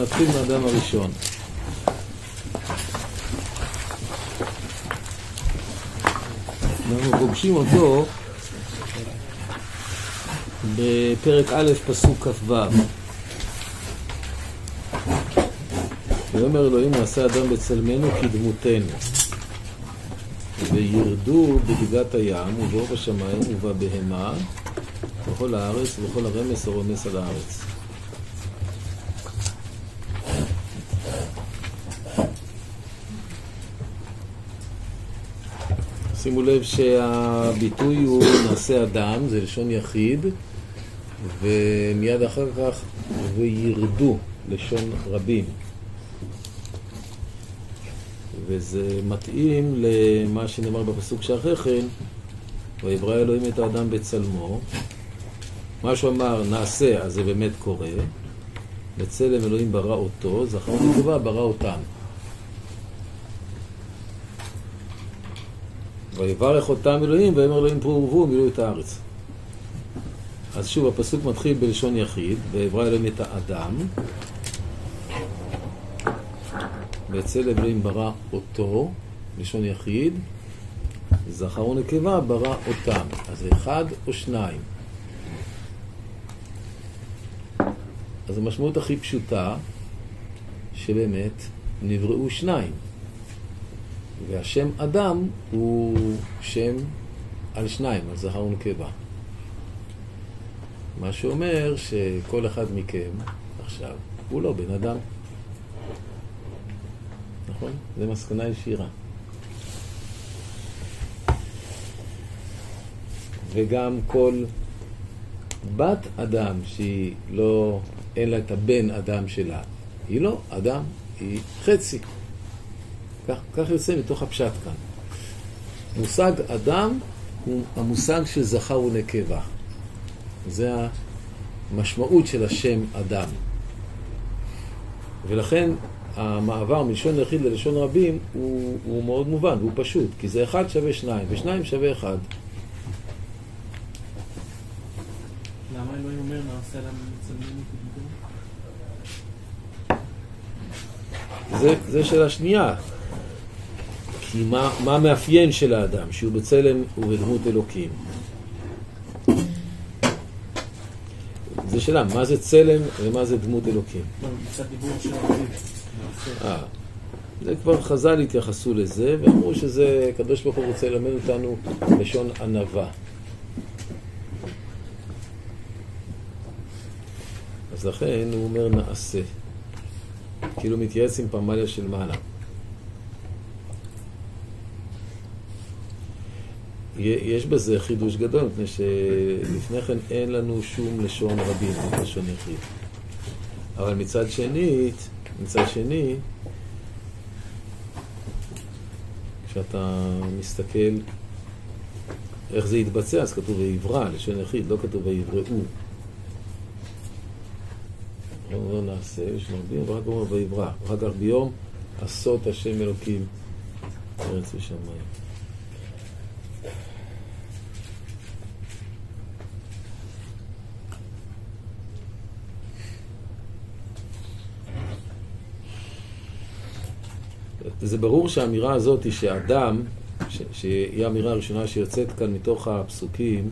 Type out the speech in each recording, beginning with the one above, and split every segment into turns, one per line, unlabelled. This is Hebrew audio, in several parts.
ונתחיל מהאדם הראשון. אנחנו פוגשים אותו בפרק א', פסוק כ"ו. ויאמר אלוהים נעשה אדם בצלמנו כדמותנו. וירדו בדגת הים ובאור בשמיים ובבהמה ובכל הארץ ובכל הרמס הרומס על הארץ. שימו לב שהביטוי הוא נעשה אדם, זה לשון יחיד, ומיד אחר כך וירדו, לשון רבים. וזה מתאים למה שנאמר בפסוק שאחרי כן, ויברא אלוהים את האדם בצלמו. מה שהוא אמר נעשה, אז זה באמת קורה. בצלם אלוהים ברא אותו, זכר ונקבה ברא אותם. ויברך אותם אלוהים, ויאמר אלוהים פרו ורבו ומילאו את הארץ. אז שוב, הפסוק מתחיל בלשון יחיד, ויברא אלוהים את האדם, ואצל אלוהים ברא אותו, לשון יחיד, זכר ונקבה ברא אותם. אז אחד או שניים. אז המשמעות הכי פשוטה, שבאמת נבראו שניים. והשם אדם הוא שם על שניים, על זכר ונקבה. מה שאומר שכל אחד מכם עכשיו הוא לא בן אדם. נכון? זה מסקנה ישירה. וגם כל בת אדם שהיא לא, אין לה את הבן אדם שלה, היא לא אדם, היא חצי. כך, כך יוצא מתוך הפשט כאן. מושג אדם הוא המושג של זכר ונקבה. זה המשמעות של השם אדם. ולכן המעבר מלשון יחיד ללשון רבים הוא, הוא מאוד מובן, הוא פשוט, כי זה אחד שווה שניים, ושניים שווה אחד.
למה אלוהים אומר נעשה להם מצלמים
זה, זה שאלה שנייה. כי מה, מה המאפיין של האדם? שהוא בצלם ובדמות אלוקים. זו שאלה, מה זה צלם ומה זה דמות אלוקים? אה, זה כבר חז"ל התייחסו לזה, ואמרו שזה, הקדוש ברוך הוא רוצה ללמד אותנו לשון ענווה. אז לכן הוא אומר נעשה. כאילו מתייעץ עם פמליה של מעלה. יש בזה חידוש גדול, מפני שלפני כן אין לנו שום לשון רבים, לשון יחיד. אבל מצד שני, מצד שני, כשאתה מסתכל איך זה יתבצע, אז כתוב ויברא, לשון יחיד, לא כתוב ויבראו. לא נעשה, יש מרבים, ורק אומר ויברא. ואחר כך ביום עשות השם אלוקים ארץ ושמיים. זה ברור שהאמירה הזאת היא שאדם, ש- שהיא האמירה הראשונה שיוצאת כאן מתוך הפסוקים,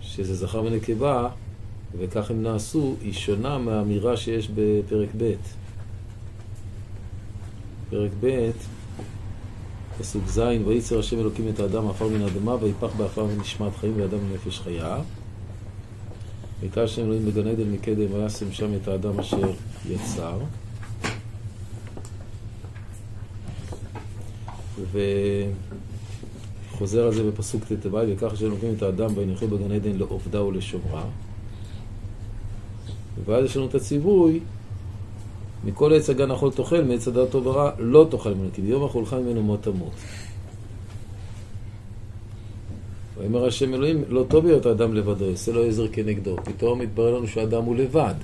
שזה זכר ונקבה, וכך הם נעשו, היא שונה מהאמירה שיש בפרק ב'. פרק ב', פסוק ז', וייצר השם אלוקים את האדם עפר מן האדמה, ויפח בעפר ונשמת חיים ואדם לנפש חיה. ויקרא השם אלוהים בגן עדן מקדם, וישם שם את האדם אשר יצר. וחוזר על זה בפסוק ט"ו, וכך אשר נותנים את האדם וינחו בגן עדן לעובדה ולשומרה. ואז יש לנו את הציווי, מכל עץ הגן אכול תאכל, מעץ הדעת טוב ורע לא תאכל ממנו, כי ביום אכולך ממנו מות תמות. ויאמר השם אלוהים, לא טוב להיות האדם לבדו, יעשה לו עזר כנגדו. פתאום מתברר לנו שהאדם הוא לבד.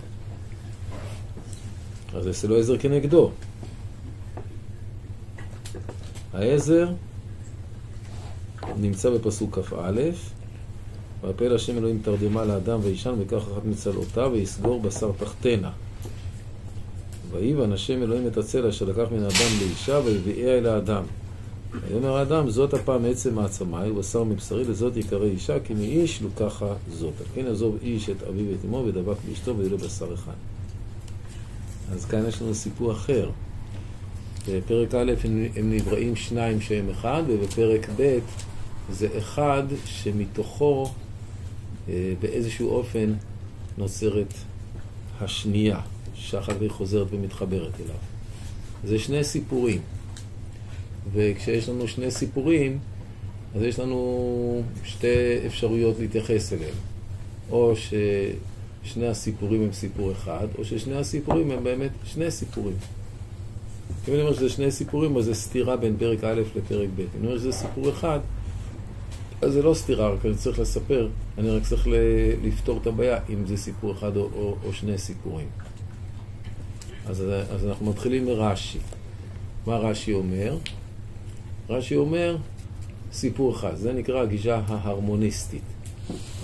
אז יעשה לו עזר כנגדו. העזר נמצא בפסוק כ"א, ויפל השם אלוהים תרדמה לאדם וישן ויקח אחת מצלעותיו ויסגור בשר תחתנה. ויבן השם אלוהים את הצלע אשר לקח מן האדם לאישה ויביאה אל האדם. ויאמר האדם זאת הפעם עצם העצמי ובשר מבשרי לזאת יקרא אישה כי מאיש לוקחה זאת. על כן יעזוב איש את אביו ואת אמו ודבק באשתו ויהיה לו בשר אחד. אז כאן יש לנו סיפור אחר. בפרק א' הם, הם נבראים שניים שהם אחד, ובפרק ב' זה אחד שמתוכו אה, באיזשהו אופן נוצרת השנייה, שאחר כך חוזרת ומתחברת אליו. זה שני סיפורים, וכשיש לנו שני סיפורים, אז יש לנו שתי אפשרויות להתייחס אליהם. או ששני הסיפורים הם סיפור אחד, או ששני הסיפורים הם באמת שני סיפורים. אם אני אומר שזה שני סיפורים, אז זה סתירה בין פרק א' לפרק ב'. אם אני אומר שזה סיפור אחד, אז זה לא סתירה, רק אני צריך לספר, אני רק צריך לפתור את הבעיה אם זה סיפור אחד או, או, או שני סיפורים. אז, אז אנחנו מתחילים מרש"י. מה רש"י אומר? רש"י אומר סיפור אחד, זה נקרא הגישה ההרמוניסטית.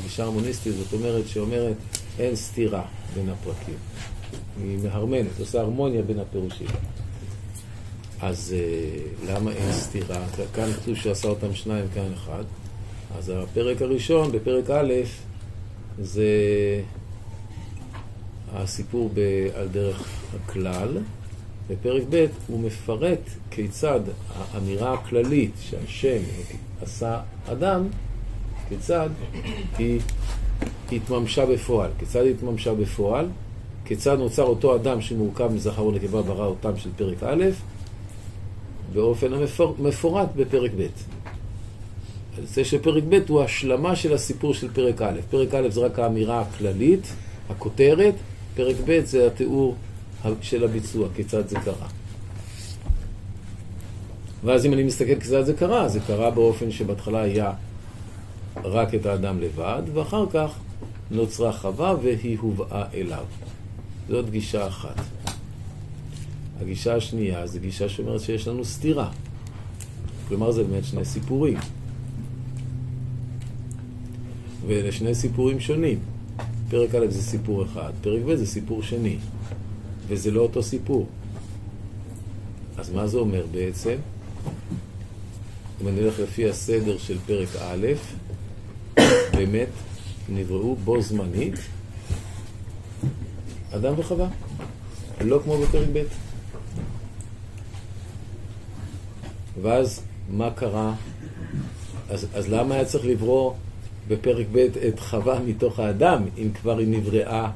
הגישה ההרמוניסטית זאת אומרת שאומרת אין סתירה בין הפרקים. היא מהרמנת, עושה הרמוניה בין הפירושים. אז uh, למה אין סתירה? כאן כתוב שעשה אותם שניים, כאן אחד. אז הפרק הראשון, בפרק א', זה הסיפור ב, על דרך הכלל. בפרק ב' הוא מפרט כיצד האמירה הכללית שהשם עשה אדם, כיצד היא התממשה בפועל. כיצד היא התממשה בפועל? כיצד נוצר אותו אדם שמורכב מזכר ונקבה ברא אותם של פרק א', באופן המפורט בפרק ב'. זה שפרק ב' הוא השלמה של הסיפור של פרק א'. פרק א' זה רק האמירה הכללית, הכותרת, פרק ב' זה התיאור של הביצוע, כיצד זה קרה. ואז אם אני מסתכל כיצד זה קרה, זה קרה באופן שבהתחלה היה רק את האדם לבד, ואחר כך נוצרה חווה והיא הובאה אליו. זאת גישה אחת. הגישה השנייה זה גישה שאומרת שיש לנו סתירה. כלומר זה באמת שני סיפורים. ואלה שני סיפורים שונים. פרק א' זה סיפור אחד, פרק ב' זה סיפור שני. וזה לא אותו סיפור. אז מה זה אומר בעצם? אם אני הולך לפי הסדר של פרק א', באמת נבראו בו זמנית אדם וחווה, לא כמו בפרק ב'. ואז מה קרה? אז, אז למה היה צריך לברוא בפרק ב' את חווה מתוך האדם, אם כבר היא נבראה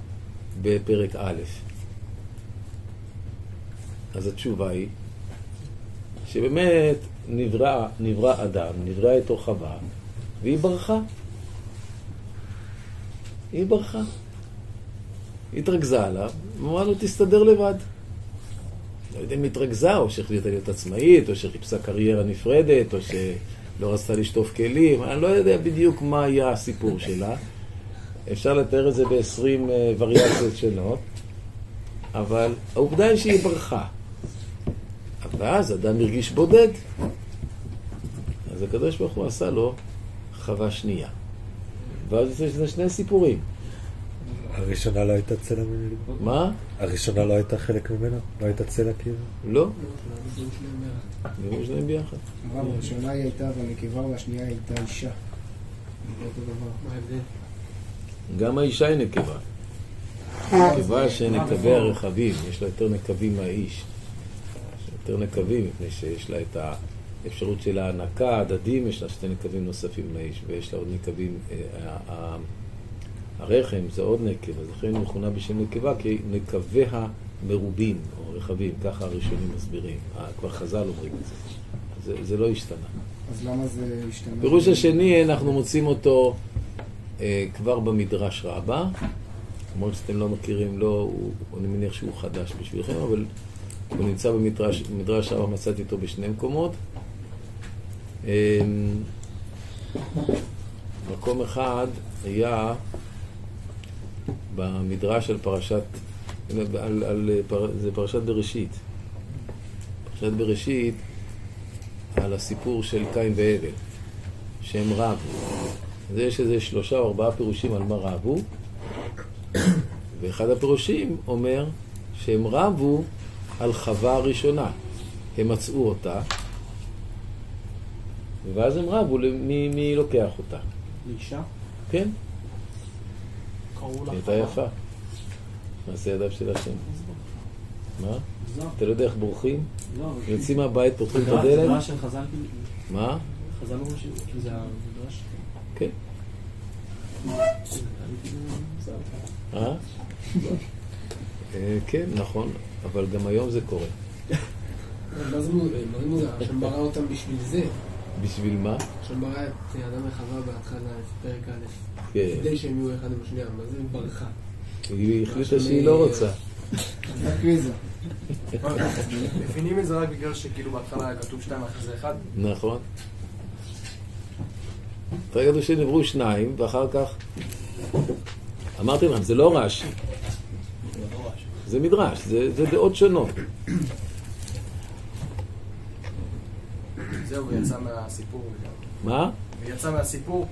בפרק א'? אז התשובה היא שבאמת נברא, נברא אדם, נברא איתו חווה, והיא ברחה. היא ברחה. התרכזה עליו, ואמרה לו, תסתדר לבד. לא יודע אם התרכזה, או שהחליטה להיות עצמאית, או שחיפשה קריירה נפרדת, או שלא רצתה לשטוף כלים, אני לא יודע בדיוק מה היה הסיפור שלה. אפשר לתאר את זה ב-20 אה, וריאציות שונות, אבל העובדה היא שהיא ברחה. ואז אדם הרגיש בודד. אז הקדוש ברוך הוא עשה לו חווה שנייה. ואז זה שני סיפורים.
הראשונה לא הייתה צלע ממנו?
מה?
הראשונה לא הייתה חלק ממנו? לא הייתה צלע כאילו?
לא. נראו שלהם ביחד.
הראשונה היא הייתה בנקבה והשנייה הייתה אישה.
גם האישה היא נקבה. נקבה שנקבי הרחבים, יש לה יותר נקבים מהאיש. יותר נקבים, מפני שיש לה את האפשרות של ההנקה, הדדים, יש לה שתי נקבים נוספים לאיש, ויש לה עוד נקבים, אה, הרחם זה עוד נקב, אז לכן היא מכונה בשם נקבה, כי נקביה מרובים או רחבים, ככה הראשונים מסבירים. אה, כבר חז"ל אומרים את זה. זה, זה לא השתנה.
אז למה זה השתנה?
פירוש השני, אנחנו מוצאים אותו אה, כבר במדרש רבה, למרות שאתם לא מכירים, לא, הוא, אני מניח שהוא חדש בשבילכם, אבל הוא נמצא במדרש, במדרש רבה, מצאתי אותו בשני מקומות. אה, מקום אחד היה במדרש על פרשת, על, על, פר, זה פרשת בראשית. פרשת בראשית על הסיפור של קין והבל, שהם רבו. אז יש איזה שלושה או ארבעה פירושים על מה רבו, ואחד הפירושים אומר שהם רבו על חווה הראשונה. הם מצאו אותה, ואז הם רבו למי מי לוקח אותה.
לאישה?
כן, היא הייתה יפה. מעשה ידיו של השם. מה?
זו.
אתה לא יודע איך בורחים?
לא,
יוצאים מהבית, פותחים את
זה
הדלת?
מדרש של חז"ל, כאילו,
מה?
חז"ל אומרים ש- כי זה המדרש.
כן.
כאילו, זה-
אה? אה, כן, נכון, אבל גם היום זה קורה.
מה זה מה זה מוזר? השם ברא אותם בשביל זה.
בשביל מה?
השם ברא את אדם וחווה בהתחלה, פרק א',
כן.
כדי שהם יהיו אחד עם השנייה, מה זה ברכה?
היא החליטה שהיא לא רוצה.
זה.
מבינים את זה רק בגלל שכאילו בהתחלה היה כתוב שתיים אחרי זה אחד?
נכון. אחרי כתוב שנבראו שניים, ואחר כך... אמרתי לכם, זה לא רש"י, זה מדרש, זה, זה דעות שונות.
זהו, ויצא מהסיפור.
מה?
ויצא מהסיפור.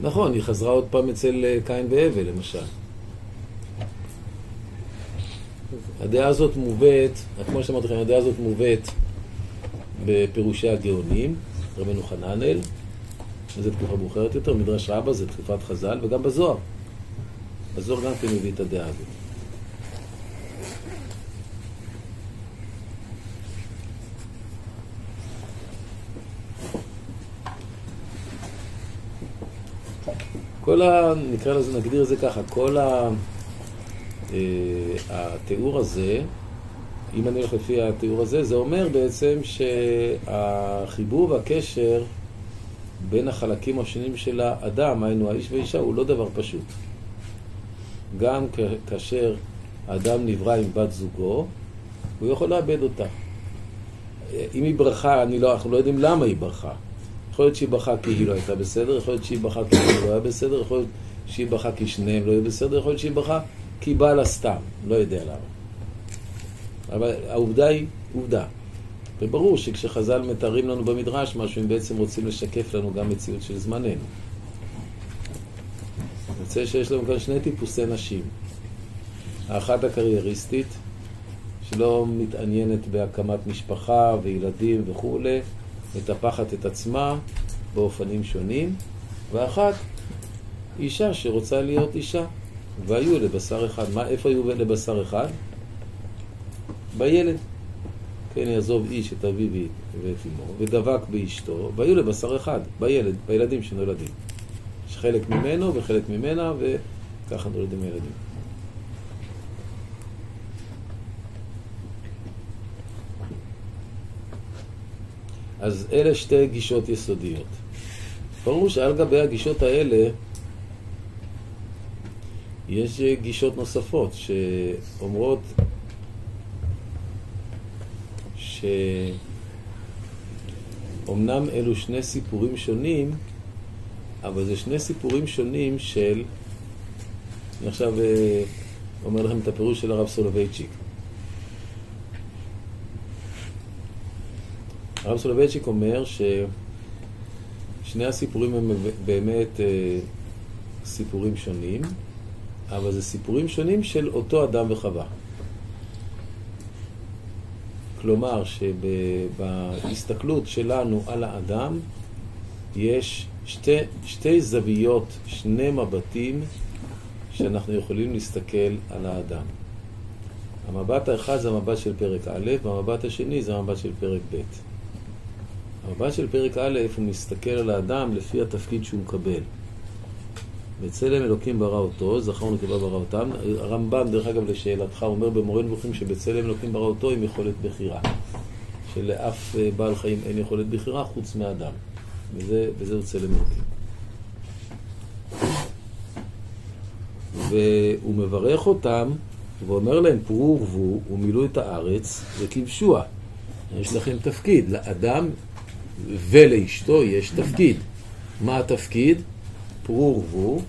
נכון, היא חזרה עוד פעם אצל אה, קין והבל, למשל. הדעה הזאת מובאת, כמו שאמרתי לכם, הדעה הזאת מובאת בפירושי הגאונים, רבנו חננאל, וזו תקופה מאוחרת יותר, מדרש רבה זה תקופת חז"ל, וגם בזוהר. בזוהר גם כן מביא את הדעה הזאת. כל ה... נקרא לזה, נגדיר את זה ככה, כל ה... אה, התיאור הזה, אם אני הולך לפי התיאור הזה, זה אומר בעצם שהחיבור והקשר בין החלקים השונים של האדם, היינו האיש והאישה, הוא לא דבר פשוט. גם כאשר האדם נברא עם בת זוגו, הוא יכול לאבד אותה. אם היא אני לא, אנחנו לא יודעים למה היא ברכה. יכול להיות שהיא ברכה כי היא לא הייתה בסדר, יכול להיות שהיא ברכה כי הוא לא היה בסדר, יכול להיות שהיא ברכה כי שניהם לא היו בסדר, יכול להיות שהיא ברכה כי היא באה לה סתם, לא יודע למה. אבל העובדה היא עובדה. וברור שכשחז"ל מתארים לנו במדרש משהו, הם בעצם רוצים לשקף לנו גם מציאות של זמננו. יוצא שיש לנו כאן שני טיפוסי נשים. האחת הקרייריסטית, שלא מתעניינת בהקמת משפחה וילדים וכולי, מטפחת את עצמה באופנים שונים, ואחת אישה שרוצה להיות אישה, והיו לבשר אחד. מה, איפה היו לבשר אחד? בילד. כן, יעזוב איש את אביו ואת אמו, ודבק באשתו, והיו לבשר אחד, בילד, בילדים שנולדים. יש חלק ממנו וחלק ממנה, וככה נולדים הילדים. אז אלה שתי גישות יסודיות. ברור שעל גבי הגישות האלה יש גישות נוספות שאומרות שאומנם אלו שני סיפורים שונים, אבל זה שני סיפורים שונים של... אני עכשיו אה, אומר לכם את הפירוש של הרב סולובייצ'יק. הרב סולובייצ'יק אומר ששני הסיפורים הם באמת אה, סיפורים שונים, אבל זה סיפורים שונים של אותו אדם וחווה. כלומר שבהסתכלות שלנו על האדם יש שתי, שתי זוויות, שני מבטים שאנחנו יכולים להסתכל על האדם. המבט האחד זה המבט של פרק א', והמבט השני זה המבט של פרק ב'. המבט של פרק א', הוא מסתכל על האדם לפי התפקיד שהוא מקבל. בצלם אלוקים ברא אותו, זכר ונקבה ברא אותם. הרמב"ם, דרך אגב, לשאלתך, אומר במורה נבוכים שבצלם אלוקים ברא אותו עם יכולת בחירה. שלאף אה, בעל חיים אין יכולת בחירה חוץ מאדם. וזה, וזהו צלם אלוקים. והוא מברך אותם ואומר להם, פרו ורבו ומילאו את הארץ וכבשוה. יש לכם תפקיד. לאדם ולאשתו יש תפקיד. מה התפקיד? פרו ורבו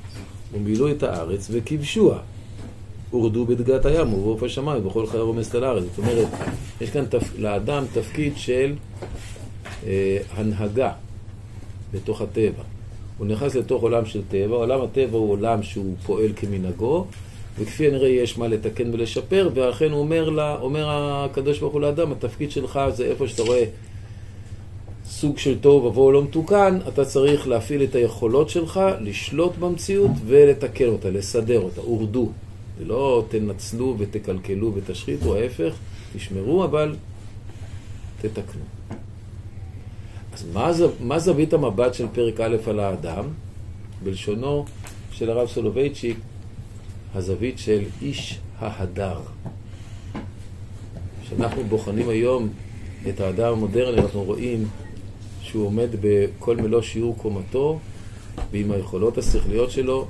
ומילאו את הארץ וכבשוה. הורדו בדגת הים ובעוף השמיים ובכל חיה רומסת על הארץ. זאת אומרת, יש כאן תפ... לאדם תפקיד של אה, הנהגה בתוך הטבע. הוא נכנס לתוך עולם של טבע, עולם הטבע הוא עולם שהוא פועל כמנהגו, וכפי הנראה יש מה לתקן ולשפר, ואכן הוא אומר, לה, אומר הקדוש ברוך הוא לאדם, התפקיד שלך זה איפה שאתה רואה סוג של תוהו ובוהו לא מתוקן, אתה צריך להפעיל את היכולות שלך, לשלוט במציאות ולתקן אותה, לסדר אותה, הורדו. לא תנצלו ותקלקלו ותשחיתו, ההפך, תשמרו, אבל תתקנו. אז מה, מה זווית המבט של פרק א' על האדם? בלשונו של הרב סולובייצ'יק, הזווית של איש ההדר. כשאנחנו בוחנים היום את האדם המודרני, אנחנו רואים שהוא עומד בכל מלוא שיעור קומתו, ועם היכולות השכליות שלו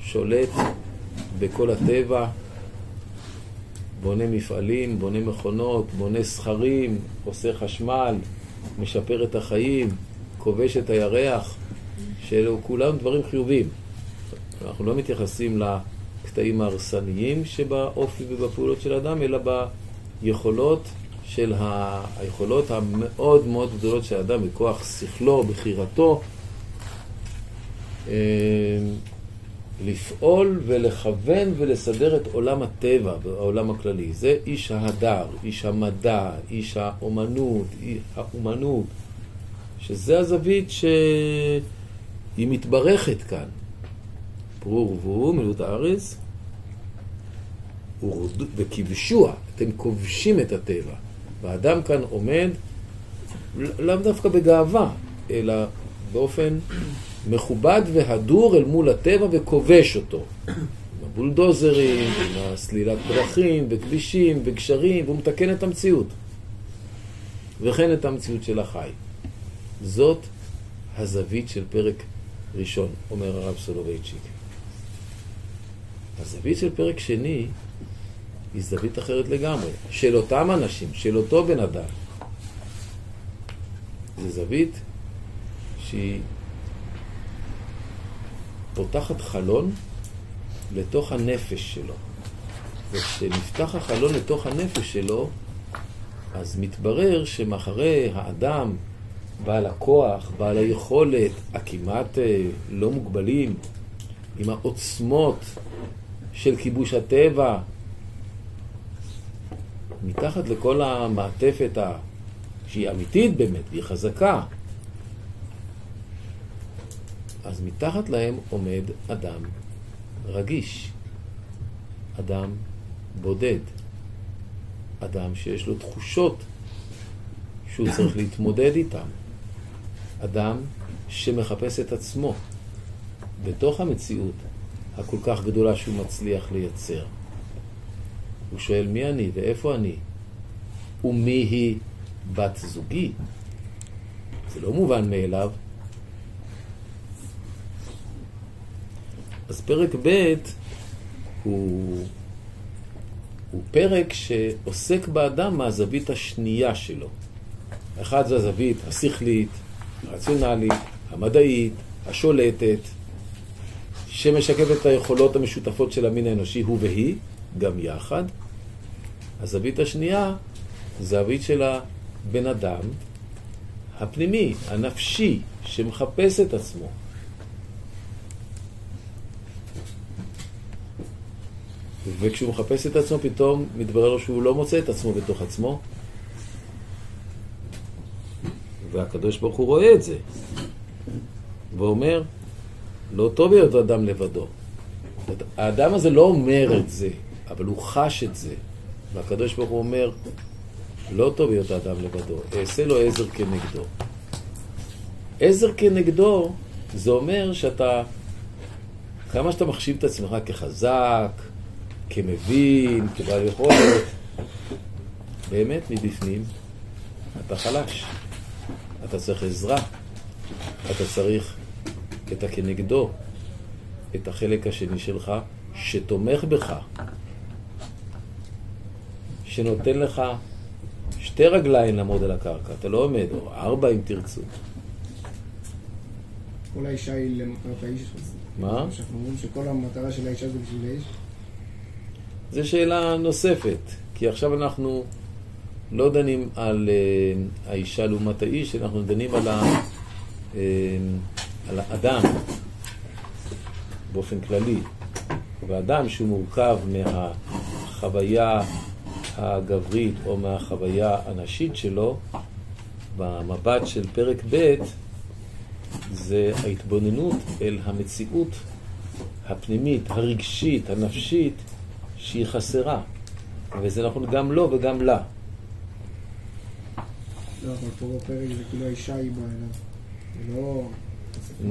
שולט בכל הטבע, בונה מפעלים, בונה מכונות, בונה סכרים, עושה חשמל, משפר את החיים, כובש את הירח, שאלו כולם דברים חיוביים. אנחנו לא מתייחסים לקטעים ההרסניים שבאופי ובפעולות של אדם, אלא ביכולות של. היכולות המאוד מאוד גדולות של האדם, בכוח שכלו, בחירתו, אה, לפעול ולכוון ולסדר את עולם הטבע, העולם הכללי. זה איש ההדר, איש המדע, איש האומנות, האומנות, שזה הזווית שהיא מתברכת כאן. פרו ורבו, מילאות הארץ, וכבשוה, אתם כובשים את הטבע. והאדם כאן עומד לאו דווקא בגאווה, אלא באופן מכובד והדור אל מול הטבע וכובש אותו. עם הבולדוזרים, עם הסלילת דרכים וכבישים וגשרים, והוא מתקן את המציאות. וכן את המציאות של החי. זאת הזווית של פרק ראשון, אומר הרב סולובייצ'יק. הזווית של פרק שני היא זווית אחרת לגמרי, של אותם אנשים, של אותו בן אדם. זו זווית שהיא פותחת חלון לתוך הנפש שלו. וכשנפתח החלון לתוך הנפש שלו, אז מתברר שמאחרי האדם, בעל הכוח, בעל היכולת, הכמעט אה, לא מוגבלים, עם העוצמות של כיבוש הטבע, מתחת לכל המעטפת ה... שהיא אמיתית באמת, והיא חזקה, אז מתחת להם עומד אדם רגיש, אדם בודד, אדם שיש לו תחושות שהוא צריך להתמודד איתן, אדם שמחפש את עצמו בתוך המציאות הכל כך גדולה שהוא מצליח לייצר. הוא שואל מי אני ואיפה אני ומי היא בת זוגי. זה לא מובן מאליו. אז פרק ב' הוא, הוא פרק שעוסק באדם מהזווית השנייה שלו. אחד זה הזווית השכלית, הרציונלית, המדעית, השולטת, שמשקפת את היכולות המשותפות של המין האנושי, הוא והיא, גם יחד. הזווית השנייה, זווית של הבן אדם הפנימי, הנפשי, שמחפש את עצמו. וכשהוא מחפש את עצמו, פתאום מתברר לו שהוא לא מוצא את עצמו בתוך עצמו. והקדוש ברוך הוא רואה את זה, ואומר, לא טוב להיות אדם לבדו. האדם הזה לא אומר את זה, אבל הוא חש את זה. והקדוש ברוך הוא אומר, לא טוב להיות האדם לבדו, אעשה לו עזר כנגדו. עזר כנגדו, זה אומר שאתה, כמה שאתה מחשיב את עצמך כחזק, כמבין, כבעל יכולת, באמת מבפנים אתה חלש. אתה צריך עזרה. אתה צריך את הכנגדו, את החלק השני שלך, שתומך בך, שנותן לך שתי רגליים לעמוד על הקרקע, אתה לא עומד, או ארבע אם תרצו.
כל האישה היא למטרת האיש.
מה?
שאנחנו אומרים שכל המטרה של האישה זה בשביל האיש.
זו שאלה נוספת, כי עכשיו אנחנו לא דנים על uh, האישה לעומת האיש, אנחנו דנים על, ה, uh, על האדם באופן כללי. ואדם שהוא מורכב מהחוויה הגברית או מהחוויה הנשית שלו, במבט של פרק ב' זה ההתבוננות אל המציאות הפנימית, הרגשית, הנפשית, שהיא חסרה. וזה נכון גם לו וגם לה.
לא, אבל פה בפרק זה כאילו האישה היא באה אליו. לא...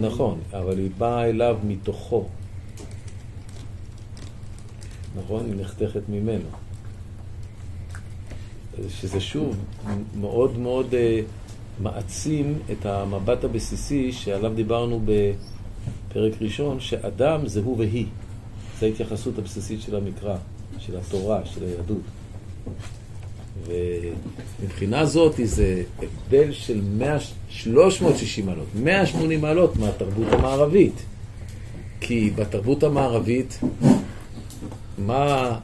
נכון, אבל היא באה אליו מתוכו. נכון? היא נחתכת ממנו. שזה שוב מאוד מאוד uh, מעצים את המבט הבסיסי שעליו דיברנו בפרק ראשון, שאדם זה הוא והיא. זו ההתייחסות הבסיסית של המקרא, של התורה, של היהדות. ומבחינה זאת זה הבדל של 100, 360 מעלות, 180 מעלות מהתרבות המערבית. כי בתרבות המערבית, מה,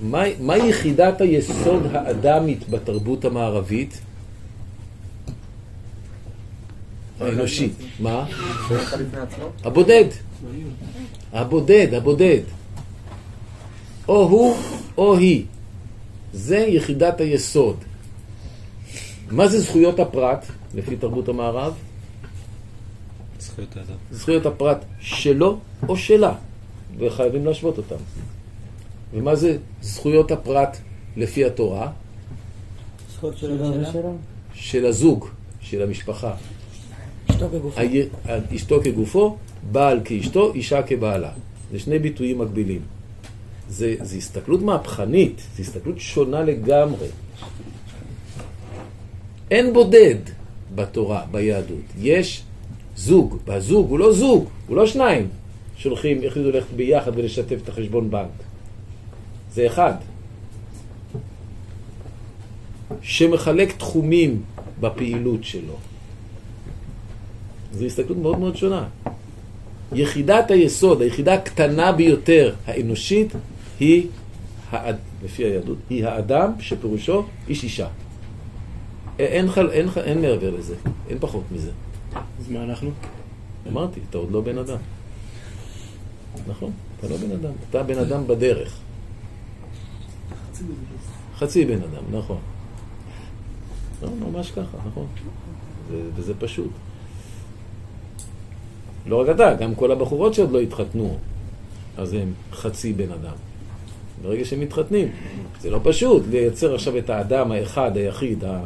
מה, מה יחידת היסוד האדמית בתרבות המערבית? האנושית. מה? הבודד. הבודד, הבודד. או הוא או היא. זה יחידת היסוד. מה זה זכויות הפרט, לפי תרבות המערב?
זכויות האדם.
זכויות הפרט שלו או שלה, וחייבים להשוות אותם. ומה זה זכויות הפרט לפי התורה?
זכויות של הממשלה?
של הזוג, של המשפחה.
אשתו בגופו.
הי- אשתו כגופו, בעל כאשתו, אישה כבעלה. זה שני ביטויים מקבילים. זה, זה הסתכלות מהפכנית, זו הסתכלות שונה לגמרי. אין בודד בתורה, ביהדות. יש זוג, והזוג הוא לא זוג, הוא לא שניים שהולכים, החליטו ללכת ביחד ולשתף את החשבון בנק. זה אחד. שמחלק תחומים בפעילות שלו. זו הסתכלות מאוד מאוד שונה. יחידת היסוד, היחידה הקטנה ביותר האנושית, היא, האד... לפי היהדות, היא האדם שפירושו איש אישה. אין, חל... אין, ח- אין מעבר לזה, אין פחות מזה.
אז מה אנחנו?
אמרתי, אתה עוד לא בן אדם. נכון, אתה לא בן אדם, אתה בן אדם בדרך. חצי בן אדם, נכון. לא, ממש ככה, נכון. זה, וזה פשוט. לא רק אתה, גם כל הבחורות שעוד לא התחתנו, אז הם חצי בן אדם. ברגע שהם מתחתנים, זה לא פשוט לייצר עכשיו את האדם האחד, היחיד, ה...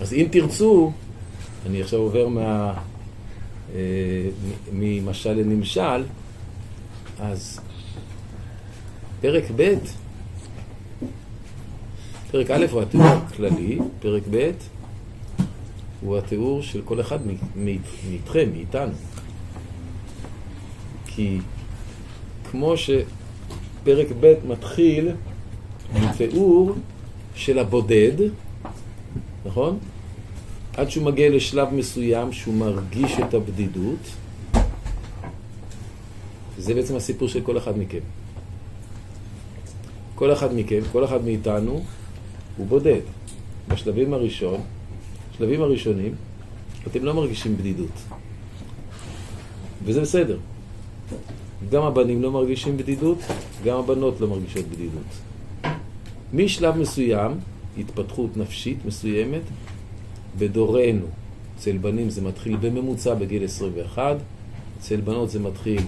אז אם תרצו, אני עכשיו עובר מה... אה, ממשל לנמשל, אז פרק ב', פרק א' הוא התיאור הכללי, פרק ב' הוא התיאור של כל אחד מאיתכם, מאיתנו. כי כמו שפרק ב' מתחיל מתיאור של הבודד, נכון? עד שהוא מגיע לשלב מסוים שהוא מרגיש את הבדידות, וזה בעצם הסיפור של כל אחד מכם. כל אחד מכם, כל אחד מאיתנו, הוא בודד. בשלבים הראשון, בשלבים הראשונים, אתם לא מרגישים בדידות. וזה בסדר. גם הבנים לא מרגישים בדידות, גם הבנות לא מרגישות בדידות. משלב מסוים, התפתחות נפשית מסוימת, בדורנו, אצל בנים זה מתחיל בממוצע בגיל 21, אצל בנות זה מתחיל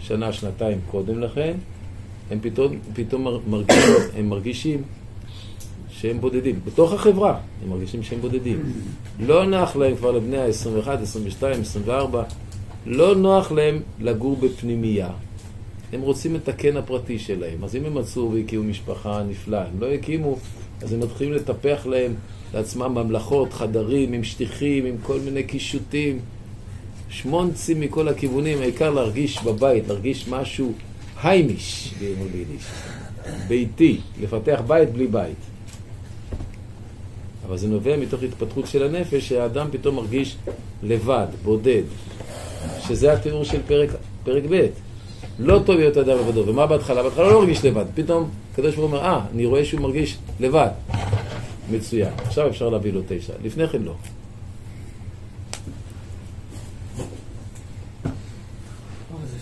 שנה, שנתיים קודם לכן, הם פתאום, פתאום מר- מרגישים, הם מרגישים שהם בודדים. בתוך החברה הם מרגישים שהם בודדים. לא נוח להם כבר לבני ה-21, 22, 24, לא נוח להם לגור בפנימייה. הם רוצים את הקן הפרטי שלהם. אז אם הם מצאו והקימו משפחה נפלאה, הם לא הקימו, אז הם מתחילים לטפח להם לעצמם ממלכות, חדרים עם שטיחים, עם כל מיני קישוטים. שמונצים מכל הכיוונים, העיקר להרגיש בבית, להרגיש משהו היימיש, בימול ביידיש. ביתי, לפתח בית בלי בית. אבל זה נובע מתוך התפתחות של הנפש, שהאדם פתאום מרגיש לבד, בודד. שזה התיאור של פרק, פרק ב'. לא טוב להיות אדם לבדו. ומה בהתחלה? בהתחלה לא מרגיש לבד. פתאום הקדוש ברוך הוא אומר, אה, אני רואה שהוא מרגיש לבד. מצוין. עכשיו אפשר להביא לו תשע. לפני כן לא.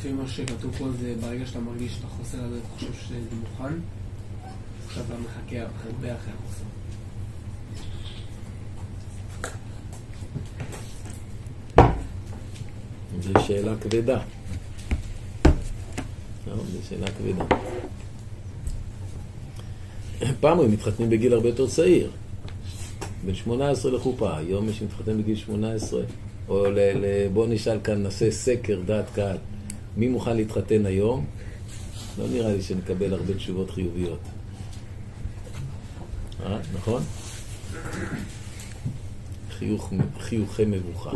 לפי מה שכתוב פה זה ברגע שאתה מרגיש את החוסר הזה, אתה חושב שזה מוכן, עכשיו אתה מחכה הרבה אחרי החוסר.
זו שאלה כבדה. לא, זו שאלה כבדה. פעם הם מתחתנים בגיל הרבה יותר צעיר. בין 18 לחופה. היום מי שמתחתן בגיל 18, או ל, ל, בואו נשאל כאן, נעשה סקר דעת קהל. מי מוכן להתחתן היום? לא נראה לי שנקבל הרבה תשובות חיוביות. אה, נכון? חיוך, חיוכי מבוכה.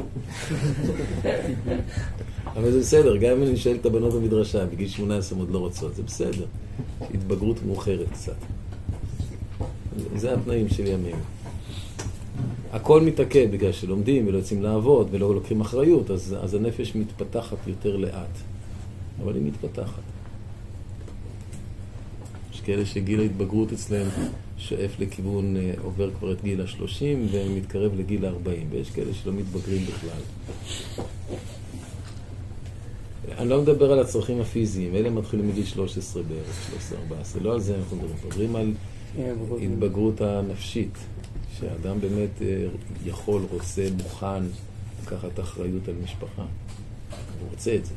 אבל זה בסדר, גם אם אני שואל את הבנות במדרשה, בגיל 18 הן עוד לא רוצות, זה בסדר. התבגרות מאוחרת קצת. זה התנאים של ימינו. הכל מתעכב בגלל שלומדים ולא יוצאים לעבוד ולא לוקחים אחריות, אז, אז הנפש מתפתחת יותר לאט. אבל היא מתפתחת. יש כאלה שגיל ההתבגרות אצלם שואף לכיוון, אה, עובר כבר את גיל השלושים ומתקרב לגיל הארבעים, ויש כאלה שלא מתבגרים בכלל. אני לא מדבר על הצרכים הפיזיים, אלה מתחילים מגיל 13 בערך, 13-14, לא על זה אנחנו מדברים, מדברים על התבגרות הנפשית, שאדם באמת אה, יכול, רוצה, מוכן לקחת אחריות על משפחה. הוא רוצה את זה,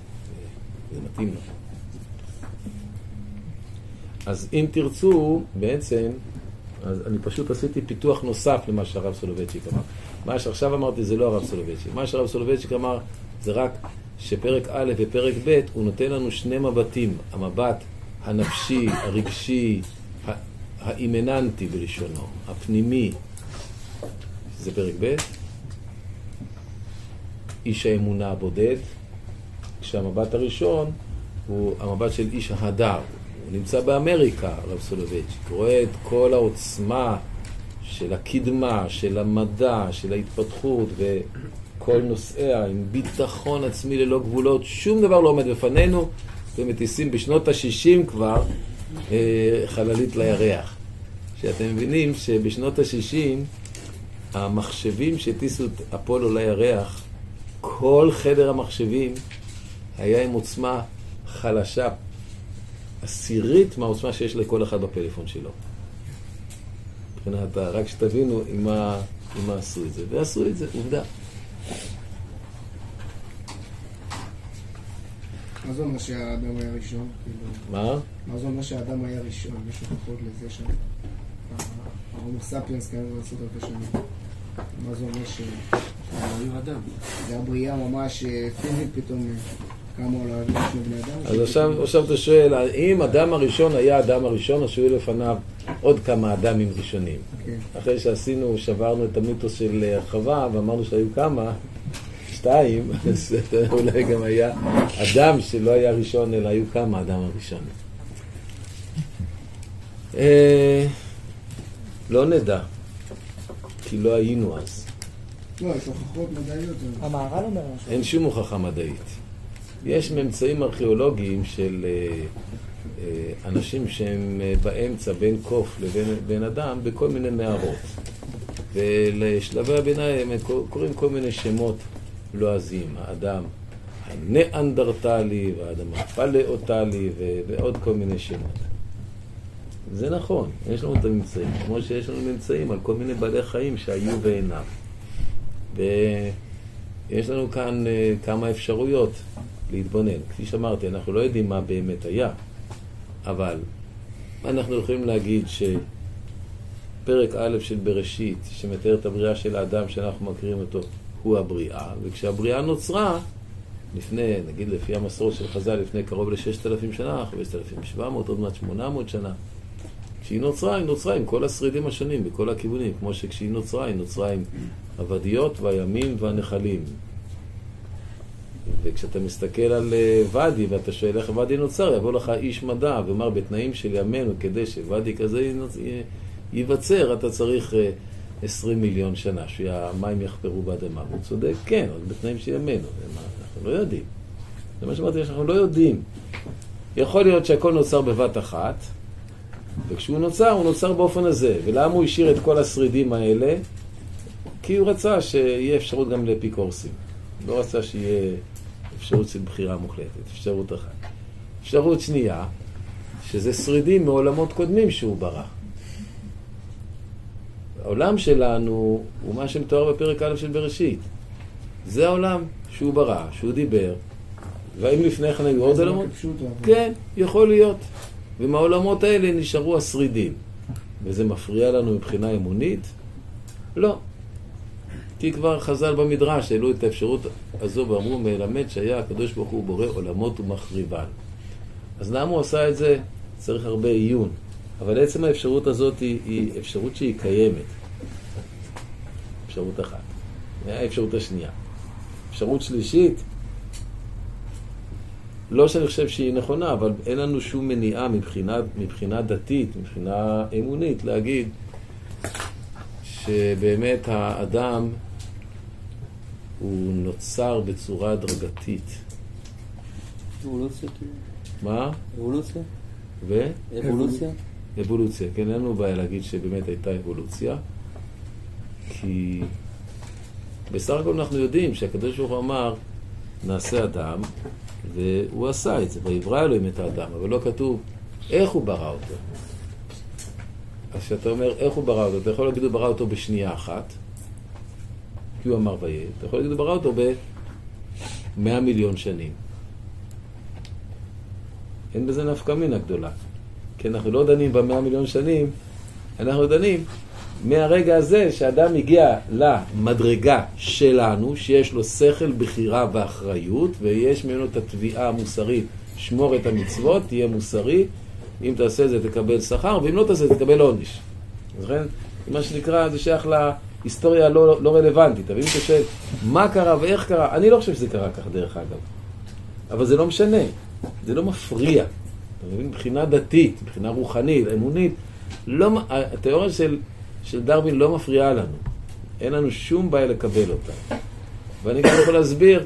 זה מתאים לו. אז אם תרצו, בעצם, אז אני פשוט עשיתי פיתוח נוסף למה שהרב סולובייצ'יק אמר. מה שעכשיו אמרתי זה לא הרב סולובייצ'יק. מה שהרב סולובייצ'יק אמר זה רק שפרק א' ופרק ב' הוא נותן לנו שני מבטים. המבט הנפשי, הרגשי, האימננטי בלשונו, הפנימי, זה פרק ב', איש האמונה הבודד, כשהמבט הראשון הוא המבט של איש ההדר. הוא נמצא באמריקה, הרב סולובייצ'יק, רואה את כל העוצמה של הקדמה, של המדע, של ההתפתחות וכל נושאיה עם ביטחון עצמי ללא גבולות, שום דבר לא עומד בפנינו, ומטיסים בשנות ה-60 כבר אה, חללית לירח. שאתם מבינים שבשנות ה-60 המחשבים שהטיסו את אפולו לירח, כל חדר המחשבים היה עם עוצמה חלשה, עשירית מהעוצמה שיש לכל אחד בפלאפון שלו. מבחינת, רק שתבינו עם מה, עם מה עשו את זה. ועשו את זה, עובדה.
מה זה אומר שהאדם היה ראשון?
מה?
מה זה אומר שהאדם היה ראשון? יש הוכחות לזה שההומו ספיאנס קיים בעשרות אלפי שנים. מה זה אומר ש...
היו אדם.
זה הבריאה ממש אה, פיזית פתאום אה, קמו על האוויר שני בני אדם?
אז עכשיו, עכשיו אתה שואל, אם אדם הראשון היה אדם הראשון, אז שהיו לפניו עוד כמה אדמים ראשונים.
כן.
אחרי שעשינו, שברנו את המיתוס של אה, חווה ואמרנו שהיו כמה, שתיים, אז אולי גם היה אדם שלא היה ראשון, אלא היו כמה אדם הראשון. אה, לא נדע, כי לא היינו אז.
לא, יש הוכחות מדעיות.
המהר"ל אומר משהו.
אין שום הוכחה מדעית. יש ממצאים ארכיאולוגיים של אה, אה, אנשים שהם אה, באמצע בין קוף לבין בן אדם בכל מיני מערות. ולשלבי הביניים הם קור- קוראים כל מיני שמות לועזיים. האדם הניאנדרטלי והאדם הפלאוטלי ו- ועוד כל מיני שמות. זה נכון, יש לנו את הממצאים, כמו שיש לנו ממצאים על כל מיני בעלי חיים שהיו ואינם. ויש לנו כאן אה, כמה אפשרויות להתבונן. כפי שאמרתי, אנחנו לא יודעים מה באמת היה, אבל אנחנו יכולים להגיד שפרק א' של בראשית, שמתאר את הבריאה של האדם שאנחנו מכירים אותו, הוא הבריאה, וכשהבריאה נוצרה, לפני, נגיד לפי המסורת של חז"ל, לפני קרוב ל-6,000 שנה, 5,700, עוד מעט 800 שנה, כשהיא נוצרה, היא נוצרה עם כל השרידים השונים, בכל הכיוונים, כמו שכשהיא נוצרה, היא נוצרה עם הוודיות והימים והנחלים. וכשאתה מסתכל על אה, ואדי ואתה שואל איך ואדי נוצר, יבוא לך איש מדע ואומר בתנאים של ימינו, כדי שוואדי כזה י- ייווצר, אתה צריך אה, 20 מיליון שנה, שהמים יחפרו באדמה. הוא צודק, כן, אבל בתנאים של ימינו. אנחנו לא יודעים. זה מה שאמרתי, אנחנו לא יודעים. יכול להיות שהכל נוצר בבת אחת, וכשהוא נוצר, הוא נוצר באופן הזה. ולמה הוא השאיר את כל השרידים האלה? כי הוא רצה שיהיה אפשרות גם לאפיקורסים. לא רצה שיהיה אפשרות של בחירה מוחלטת, אפשרות אחת. אפשרות שנייה, שזה שרידים מעולמות קודמים שהוא ברא. העולם שלנו הוא מה שמתואר בפרק א' של בראשית. זה העולם שהוא ברא, שהוא דיבר. והאם לפני כן היו עוד עולמות? כן, יכול להיות. ומהעולמות האלה נשארו השרידים. וזה מפריע לנו מבחינה אמונית? לא. כי כבר חז"ל במדרש העלו את האפשרות הזו ואמרו מלמד שהיה הקדוש ברוך הוא בורא עולמות ומחריבן. אז למה הוא עשה את זה? צריך הרבה עיון. אבל עצם האפשרות הזאת היא, היא אפשרות שהיא קיימת. אפשרות אחת. האפשרות השנייה. אפשרות שלישית, לא שאני חושב שהיא נכונה, אבל אין לנו שום מניעה מבחינה, מבחינה דתית, מבחינה אמונית, להגיד שבאמת האדם הוא נוצר בצורה הדרגתית.
אבולוציה כאילו?
מה?
אבולוציה?
ו?
אבולוציה?
אבולוציה. כן, אין לנו בעיה להגיד שבאמת הייתה אבולוציה, כי בסך הכל אנחנו יודעים שהקדוש ברוך הוא אמר, נעשה אדם, והוא עשה את זה, ויברא אלוהים את האדם, אבל לא כתוב איך הוא ברא אותו. אז כשאתה אומר איך הוא ברא אותו, אתה יכול להגיד הוא ברא אותו בשנייה אחת, כי הוא אמר ויהיה, אתה יכול להגיד הוא ברא אותו במאה מיליון שנים. אין בזה נפקא מינה גדולה. כי אנחנו לא דנים במאה מיליון שנים, אנחנו דנים מהרגע הזה שאדם הגיע למדרגה שלנו, שיש לו שכל, בחירה ואחריות, ויש ממנו את התביעה המוסרית, שמור את המצוות, תהיה מוסרי, אם תעשה זה תקבל שכר, ואם לא תעשה תקבל עונש. לכן, מה שנקרא, זה שייך להיסטוריה הלא לא רלוונטית. אבל אם אתה שואל, מה קרה ואיך קרה, אני לא חושב שזה קרה כך דרך אגב. אבל זה לא משנה, זה לא מפריע. אתה מבין? מבחינה דתית, מבחינה רוחנית, אמונית, לא, התיאוריה של, של דרווין לא מפריעה לנו. אין לנו שום בעיה לקבל אותה. ואני גם יכול להסביר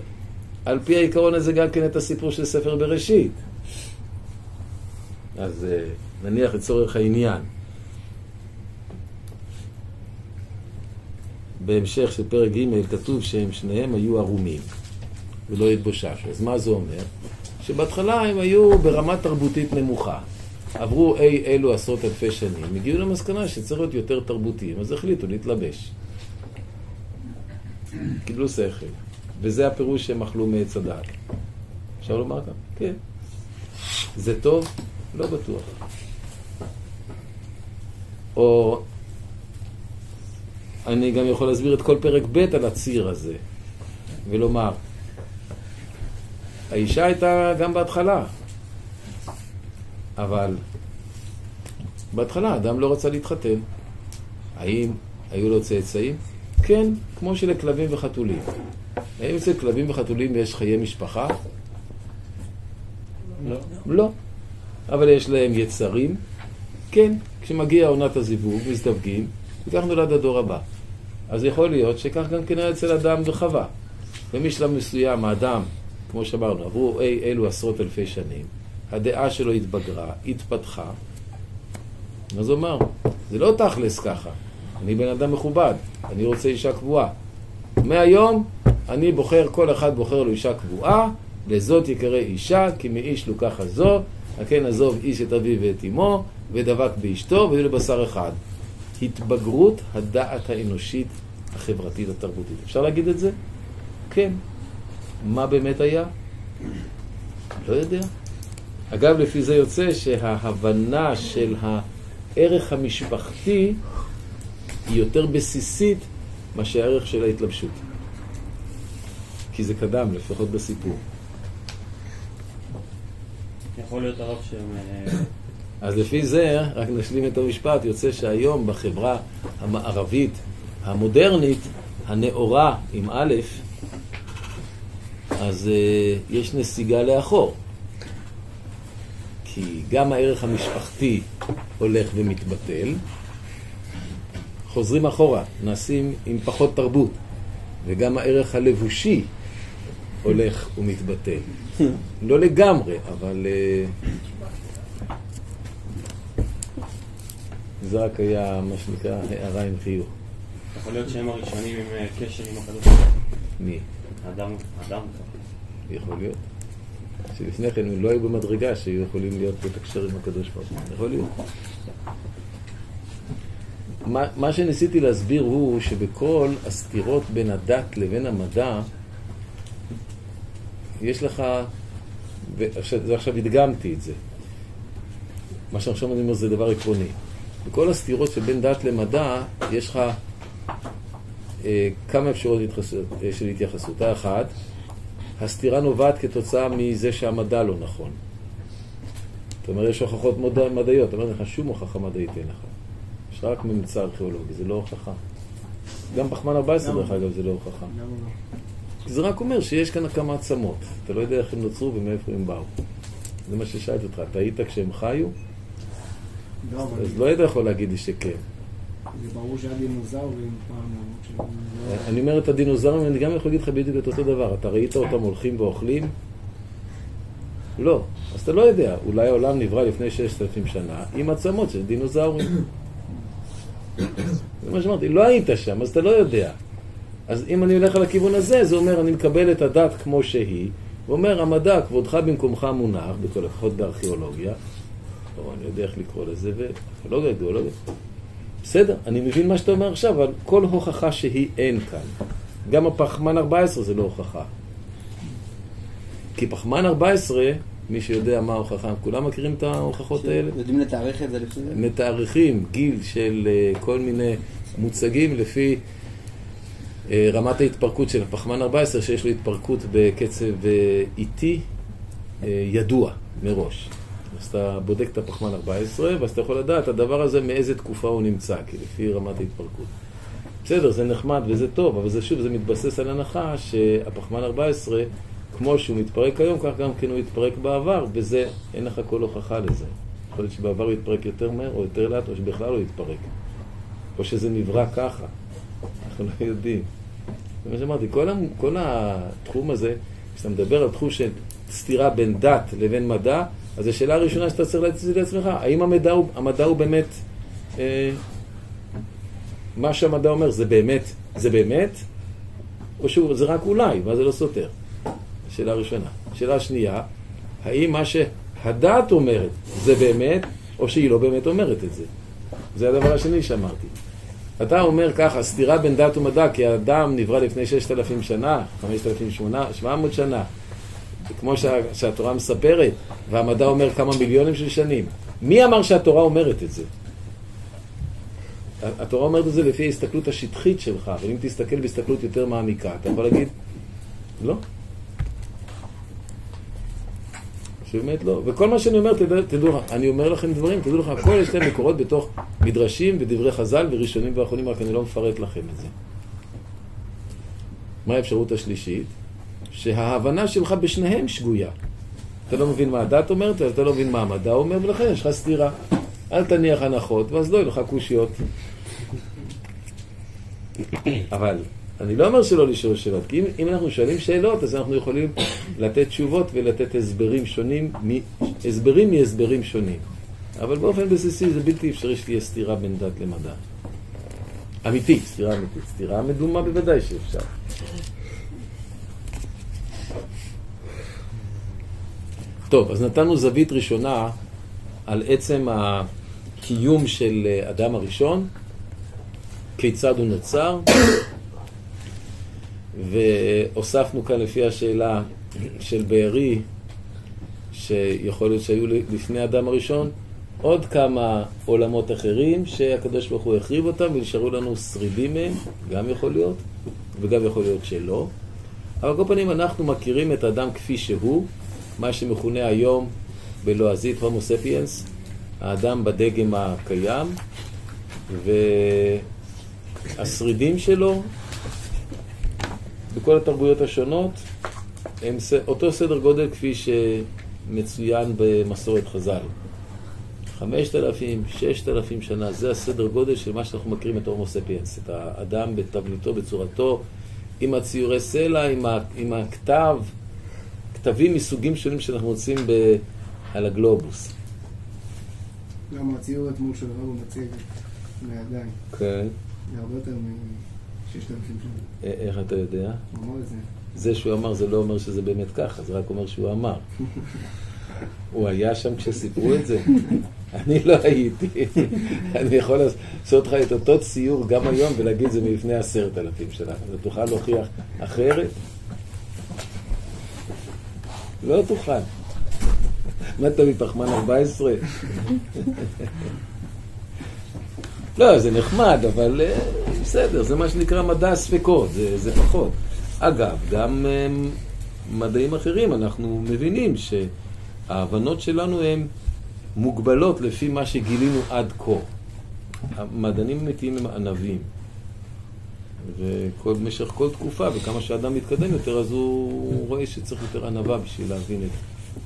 על פי העיקרון הזה גם כן את הסיפור של ספר בראשית. אז אה, נניח לצורך העניין. בהמשך של פרק ג' כתוב שהם שניהם היו ערומים ולא התבוששו. אז מה זה אומר? שבהתחלה הם היו ברמה תרבותית נמוכה. עברו אי אלו עשרות אלפי שנים, הגיעו למסקנה שצריך להיות יותר תרבותיים, אז החליטו להתלבש. קיבלו שכל. וזה הפירוש שהם אכלו מעץ הדעת. אפשר לומר כך? כן. זה טוב? לא בטוח. או אני גם יכול להסביר את כל פרק ב' על הציר הזה, ולומר, האישה הייתה גם בהתחלה, אבל בהתחלה אדם לא רצה להתחתן. האם היו לו צאצאים? כן, כמו שלכלבים וחתולים. האם אצל כלבים וחתולים יש חיי משפחה?
לא.
לא. אבל יש להם יצרים? כן. כשמגיע עונת הזיווג, מזדווגים, וכך נולד הדור הבא. אז יכול להיות שכך גם כן היה אצל אדם וחווה. ומשלב מסוים האדם, כמו שאמרנו, עברו אי אלו עשרות אלפי שנים, הדעה שלו התבגרה, התפתחה. אז הוא אמר, זה לא תכלס ככה, אני בן אדם מכובד, אני רוצה אישה קבועה. מהיום אני בוחר, כל אחד בוחר לו אישה קבועה, לזאת יקרא אישה, כי מאיש לוקחה זו, הכן עזוב איש את אביו ואת אמו, ודבק באשתו, ויהיו לבשר אחד. התבגרות הדעת האנושית החברתית התרבותית. אפשר להגיד את זה? כן. מה באמת היה? לא יודע. אגב, לפי זה יוצא שההבנה של הערך המשפחתי היא יותר בסיסית מאשר הערך של ההתלבשות. כי זה קדם, לפחות בסיפור.
יכול להיות הרב שהם... אה,
אז לפי זה, רק נשלים את המשפט, יוצא שהיום בחברה המערבית המודרנית, הנאורה עם א', אז uh, יש נסיגה לאחור. כי גם הערך המשפחתי הולך ומתבטל, חוזרים אחורה, נעשים עם פחות תרבות, וגם הערך הלבושי הולך ומתבטל. לא לגמרי, אבל... זה רק היה מה שנקרא הערה עם חיוך.
יכול להיות שהם הראשונים עם אה, קשר עם הקדוש הוא.
מי?
אדם, אדם.
יכול להיות. שלפני כן הם לא היו במדרגה שהיו יכולים להיות בתקשר עם הקדוש ברוך הוא. יכול להיות. מה, שניסיתי להסביר הוא שבכל הסתירות בין הדת לבין המדע, יש לך, ועכשיו, הדגמתי את זה. מה שעכשיו אני אומר זה דבר עקרוני. בכל הסתירות שבין דת למדע, יש לך אה, כמה אפשרויות אה, של התייחסות. האחת, הסתירה נובעת כתוצאה מזה שהמדע לא נכון. זאת אומרת, יש הוכחות מדע, מדעיות, אתה אומר לך, שום הוכחה מדעית אין לך. יש רק ממצא ארכיאולוגי, זה לא הוכחה. גם פחמן 14
למה?
דרך אגב זה לא הוכחה.
לא?
זה רק אומר שיש כאן כמה עצמות. אתה לא יודע איך הם נוצרו ומאיפה הם באו. זה מה ששאלתי אותך, אתה היית כשהם חיו?
לא,
אז לא היית יכול להגיד לי שכן.
לא-
אני אומר את הדינוזאורים, אני גם יכול להגיד לך בדיוק את אותו דבר. אתה ראית אותם הולכים ואוכלים? לא. אז אתה לא יודע. אולי העולם נברא לפני ששת אלפים שנה עם עצמות של דינוזאורים. זה מה שאמרתי. לא היית שם, אז אתה לא יודע. אז אם אני הולך על הכיוון הזה, זה אומר, אני מקבל את הדת כמו שהיא, ואומר, המדע, כבודך במקומך מונח, בכל לפחות בארכיאולוגיה, או אני יודע איך לקרוא לזה, וארכיאולוגיה, גיאולוגיה. בסדר, אני מבין מה שאתה אומר עכשיו, אבל כל הוכחה שהיא אין כאן. גם הפחמן 14 זה לא הוכחה. כי פחמן 14, מי שיודע מה ההוכחה, כולם מכירים את ההוכחות האלה?
יודעים לתארך את זה לפי זה?
מתארכים גיל של אה, כל מיני מוצגים לפי אה, רמת ההתפרקות של הפחמן 14, שיש לו התפרקות בקצב אה, איטי ידוע מראש. אז אתה בודק את הפחמן 14, ואז אתה יכול לדעת הדבר הזה מאיזה תקופה הוא נמצא, כי לפי רמת ההתפרקות. בסדר, זה נחמד וזה טוב, אבל זה שוב, זה מתבסס על הנחה שהפחמן 14, כמו שהוא מתפרק היום, כך גם כן הוא התפרק בעבר, וזה, אין לך כל הוכחה לזה. יכול להיות שבעבר הוא יתפרק יותר מהר או יותר לאט, או שבכלל לא יתפרק. או שזה נברא ככה. אנחנו לא יודעים. זה מה שאמרתי, כל, המ- כל התחום הזה, כשאתה מדבר על תחום של סתירה בין דת לבין מדע, אז השאלה הראשונה שאתה צריך להציג לעצמך, האם המדע הוא, המדע הוא באמת, אה, מה שהמדע אומר זה באמת, זה באמת, או שזה רק אולי, ואז זה לא סותר. שאלה ראשונה. שאלה שנייה, האם מה שהדעת אומרת זה באמת, או שהיא לא באמת אומרת את זה? זה הדבר השני שאמרתי. אתה אומר ככה, סתירה בין דת ומדע, כי האדם נברא לפני ששת אלפים שנה, חמשת אלפים שמונה, שבע מאות שנה, כמו שה, שהתורה מספרת, והמדע אומר כמה מיליונים של שנים. מי אמר שהתורה אומרת את זה? התורה אומרת את זה לפי ההסתכלות השטחית שלך, אבל אם תסתכל בהסתכלות יותר מעמיקה, אתה יכול להגיד, לא. שבאמת לא. וכל מה שאני אומר, תדע, תדעו אני אומר לכם דברים, תדעו לך, הכל יש להם מקורות בתוך מדרשים ודברי חז"ל וראשונים ואחרונים, רק אני לא מפרט לכם את זה. מה האפשרות השלישית? שההבנה שלך בשניהם שגויה. אתה לא מבין מה הדת אומרת, אז אתה לא מבין מה המדע אומר, ולכן יש לך סתירה. אל תניח הנחות, ואז לא יהיו לך קושיות. אבל אני לא אומר שלא לשאול שאלות, כי אם, אם אנחנו שואלים שאלות, אז אנחנו יכולים לתת תשובות ולתת הסברים שונים, מ, הסברים מהסברים שונים. אבל באופן בסיסי זה בלתי אפשרי שתהיה סתירה בין דת למדע. אמיתית, סתירה אמיתית. סתירה מדומה בוודאי שאפשר. טוב, אז נתנו זווית ראשונה על עצם הקיום של אדם הראשון, כיצד הוא נוצר, והוספנו כאן לפי השאלה של בארי, שיכול להיות שהיו לפני אדם הראשון, עוד כמה עולמות אחרים שהקדוש ברוך הוא החריב אותם ונשארו לנו שרידים מהם, גם יכול להיות, וגם יכול להיות שלא. אבל כל פנים אנחנו מכירים את האדם כפי שהוא, מה שמכונה היום בלועזית הומו ספיאנס, האדם בדגם הקיים, והשרידים שלו בכל התרבויות השונות הם אותו סדר גודל כפי שמצוין במסורת חז"ל. חמשת אלפים, ששת אלפים שנה, זה הסדר גודל של מה שאנחנו מכירים את הומו ספיאנס, את האדם בתבליתו, בצורתו, עם הציורי סלע, עם, ה, עם הכתב, כתבים מסוגים שונים שאנחנו מוצאים ב, על הגלובוס.
גם הציור אתמול של הרב מציג לידיים,
כן.
זה הרבה יותר מ-6,000 שנה.
איך אתה יודע?
הוא אמר את זה.
זה שהוא אמר זה לא אומר שזה באמת ככה, זה רק אומר שהוא אמר. הוא היה שם כשסיפרו את זה? אני לא הייתי. אני יכול לעשות לך את אותו ציור גם היום ולהגיד זה מלפני עשרת אלפים שנה. אתה תוכל להוכיח אחרת? לא תוכל. מה אתה מפחמן 14? לא, זה נחמד, אבל אה, בסדר, זה מה שנקרא מדע הספקות, זה, זה פחות. אגב, גם אה, מדעים אחרים, אנחנו מבינים שההבנות שלנו הן מוגבלות לפי מה שגילינו עד כה. המדענים האמיתיים הם ענבים. ובמשך כל תקופה, וכמה שאדם מתקדם יותר, אז הוא רואה שצריך יותר ענווה בשביל להבין את